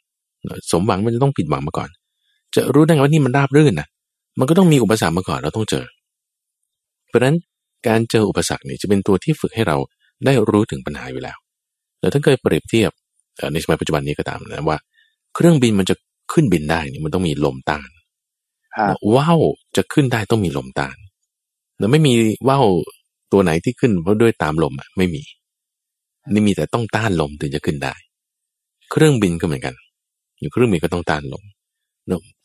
สมหวังมันจะต้องผิดหวังมาก่อน จะรู้ได้ไงว่านี่มันราบรื่นนะมันก็ต้องมีอุปสรรคมาก่อนเราต้องเจอ เพราะฉะนั้นการเจออุปสรรคนี่จะเป็นตัวที่ฝึกให้เราได้รู้ถึงปัญหาอยู่แล้วแต่ถ้าเคยเปรียบเทียบในสมัยปัจจุบันนี้ก็ตามนะว่า เครื่องบินมันจะขึ้นบินได้นี่มันต้องมีลมต้านว่าวจะขึ้นได้ต้องมีลมต้านแล้วไม่มีว่าว ตัวไหนที่ขึ้นเพราะด้วยตามลมอะไม่มี นี่มีแต่ต้องต้านลมถึงจะขึ้นได้ เครื่องบินก็เหมือนกัน อยู่เครื่องบินก็ต้องต้านลม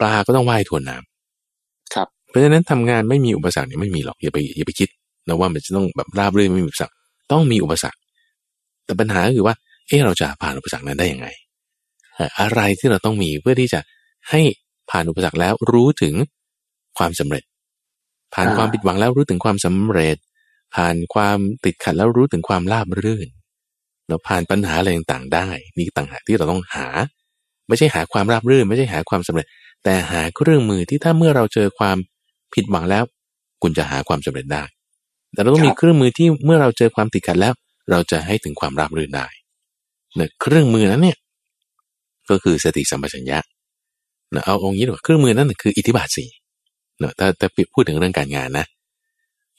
ปลาก็ต้องว่ายทวนน้ำครับ เพราะฉะนั้นทำงานไม่มีอุปสรรคเนี่ยไม่มีหรอกอย่าไปอย่าไปคิดนะว่ามันจะต้องแบบราบรื่นไม่มีอุปสรรคต้องมีอุปสรรค แต่ปัญหาคือว่า เออเราจะผ่านอุปสรรคนั้นได้ยังไงอะไรที่เราต้องมีเพื่อที่จะให้ผ่านอุปสรรคแล้วรู้ถึงความสำเร็จ ผ่านความผิดหวังแล้วรู้ถึงความสำเร็จ ผ่านความติดขัดแล้วรู้ถึงความราบรื่น เราผ่านปัญหาอะไรต่างๆได้ นี่ต่างหากที่เราต้องหา ไม่ใช่หาความราบรื่น ไม่ใช่หาความสำเร็จ แต่หาเครื่องมือที่ถ้าเมื่อเราเจอความผิดหวังแล้ว คุณจะหาความสำเร็จได้ แต่เราต้องมีเครื่องมือที่เมื่อเราเจอความติดขัดแล้ว เราจะให้ถึงความราบรื่นได้เนี่ยเครื่องมือนั้นเนี่ยก็คือสติสัมปชัญญะนะเอาองค์นี้ดีกว่าเครื่องมือนั่นคืออิทธิบาทสี่เนะถ้าถ้าพูดถึงเรื่องการงานนะ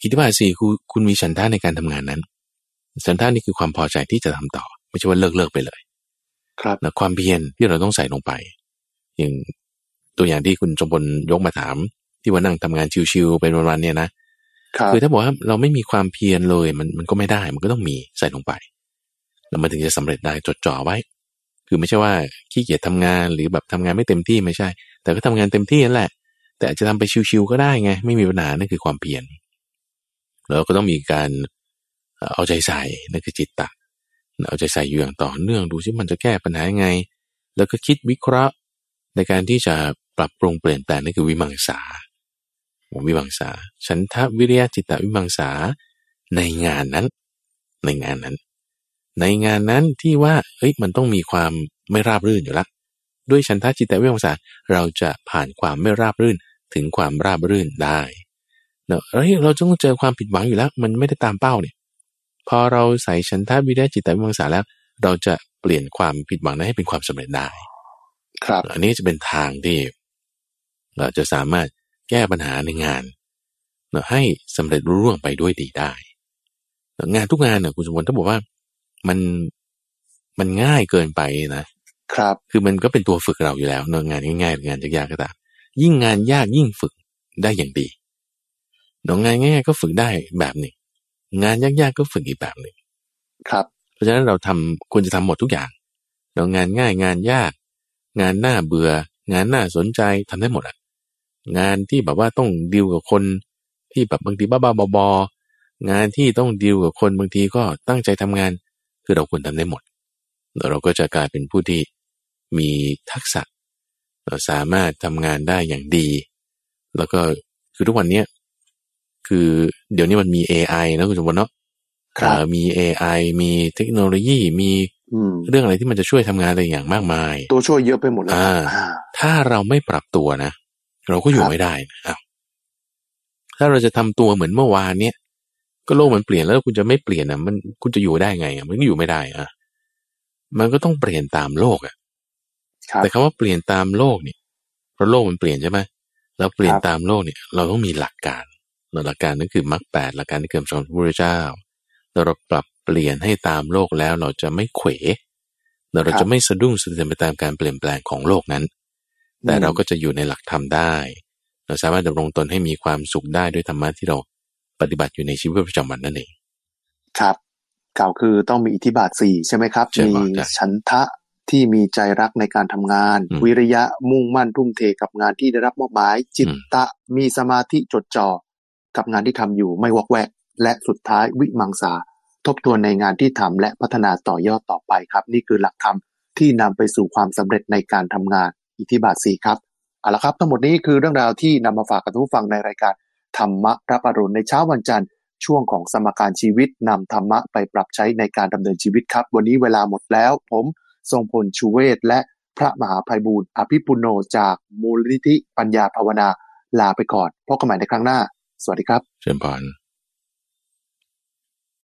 อิทธิบาทสี่คือคุณมีฉันทาในการทำงานนั้น ฉันทานี่คือความพอใจที่จะทำต่อ ไม่ใช่ว่าเลิกเลิกไปเลย ครับนะความเพียรที่เราต้องใส่ลงไป อย่างตัวอย่างที่คุณจมพลยกมาถาม ที่ว่านั่งทำงานชิวๆเป็นวันๆเนี่ยนะคือถ้าบอกว่าเราไม่มีความเพียรเลยมันมันก็ไม่ได้มันก็ต้องมีใส่ลงไปแล้วมันถึงจะสำเร็จได้จดจ่อไว้ คือไม่ใช่ว่าขี้เกียจทำงานหรือแบบทำงานไม่เต็มที่ไม่ใช่ แต่ก็ทำงานเต็มที่นั่นแหละ แต่อาจจะทำไปชิวๆก็ได้ไง ไม่มีปัญหานั่นคือความเพียร แล้วก็ต้องมีการเอาใจใส่นั่นคือจิตตะเอาใจใส่อยู่อย่างต่อเนื่องดูซิมันจะแก้ปัญหายังไง แล้วก็คิดวิเคราะห์ในการที่จะปรับปรุงเปลี่ยนแปลงนั่นคือวิมังสาวิมังสาฉันทะวิริยะจิตตวิมังสาในงานนั้น ในงานนั้น ในงานนั้นที่ว่าเฮ้ยมันต้องมีความไม่ราบรื่นอยู่ละด้วยชันทจิตวิมังสาเราจะผ่านความไม่ราบรื่นถึงความราบรื่นได้ เนาะเฮ้ยเราต้องเจอความผิดหวังอยู่แล้ว มันไม่ได้ตามเป้าเนี่ยพอเราใส่ชันทวิริยจิตวิมังสาแล้ว เราจะเปลี่ยนความผิดหวังนั้นให้เป็นความสำเร็จได้ ครับ อันนี้จะเป็นทางที่ เราจะสามารถแก้ปัญหาในงานเนาะให้สำเร็จรุ่ร่วงไปด้วยดีได้ งานทุกงานเนี่ยคุณสมบัติถ้าบอกว่ามันมันง่ายเกินไปนะครับ คือมันก็เป็นตัวฝึกเราอยู่แล้วเนงานง่ายๆงานยากๆก็ตามยิ่งงานยากยิ่งฝึกได้อย่างดี นงานง่ายๆก็ฝึกได้แบบหนึ่งงานยากๆก็ฝึกอีกแบบหนึ่งครับ เพราะฉะนั้นเราทำควรจะทำหมดทุกอย่างเงานง่ายงานยาก งานหน้าเบื่อ งานน่าสนใจทำได้หมดอะงานที่แบบว่าต้องดิวกับคนที่แบบบางทีบ้าๆบอๆงานที่ต้องดิวกับคนบางทีก็ตั้งใจทำงาน คือเราควรทำได้หมดเราก็จะกลายเป็นผู้ที่มีทักษะ เราสามารถทำงานได้อย่างดี แล้วก็คือทุกวันนี้ คือเดี๋ยวนี้มันมี AI นะคุณสมบัติเนาะมี AI มีเทคโนโลยีมีเรื่องอะไรที่มันจะช่วยทำงานอะไรอย่างมากมาย ตัวช่วยเยอะไปหมดเลยถ้าเราไม่ปรับตัวนะ เราก็อยู่ไม่ได้นะถ้าเราจะทำตัวเหมือนเมื่อวานเนี้ยก็โลกมันเปลี่ยนแล้วคุณจะไม่เปลี่ยนอะ มันคุณจะอยู่ได้ไงอะมันก็อยู่ไม่ได้อะมันก็ต้องเปลี่ยนตามโลกอะแต่คำว่าเปลี่ยนตามโลกนี่เพราะโลกมันเปลี่ยนใช่ไหมเราเปลี่ยนตามโลกเนี่ย เราต้องมีหลักการ หลักการนั่นคือมรรคแปดหลักการที่เกิดจากพระพุทธเจ้าเราปรับเปลี่ยนให้ตามโลกแล้วเราจะไม่เขวเราจะไม่สะดุ้งสะเทือนไปตามการเปลี่ยนแปลงของโลกนั้น แต่เราก็จะอยู่ในหลักธรรมได้ เราสามารถดำรงตนให้มีความสุขได้ด้วยธรรมะที่เราปฏิบัติอยู่ในชีวิตประจำวันนั่นเอง ครับกล่าวคือต้องมีอิทธิบาทสี่ใช่ไหมครับ มีฉันทะที่มีใจรักในการทำงาน วิริยะมุ่งมั่นทุ่มเทกับงานที่ได้รับมอบหมาย จิตตะมีสมาธิจดจ่อ กับงานที่ทำอยู่ไม่วอกแวก และสุดท้ายวิมังสา ทบทวนในงานที่ทำและพัฒนาต่อยอดต่อไปครับ นี่คือหลักธรรมที่นำไปสู่ความสำเร็จในการทำงานอิทธิบาทสี่ครับเอาละครับทั้งหมดนี้คือเรื่องราวที่นำมาฝากกับทุกฟังในรายการธรรมะรับอรุณในเช้าวันจันทร์ช่วงของสมการชีวิตนำธรรมะไปปรับใช้ในการดำเนินชีวิตครับ วันนี้เวลาหมดแล้ว ผมทรงพลชูเวศและพระมหาภัยบูรณ์อภิปุโนจากมูลนิธิปัญญาภาวนา ลาไปก่อนพบกันใหม่ในครั้งหน้า สวัสดีครับ เชิญพร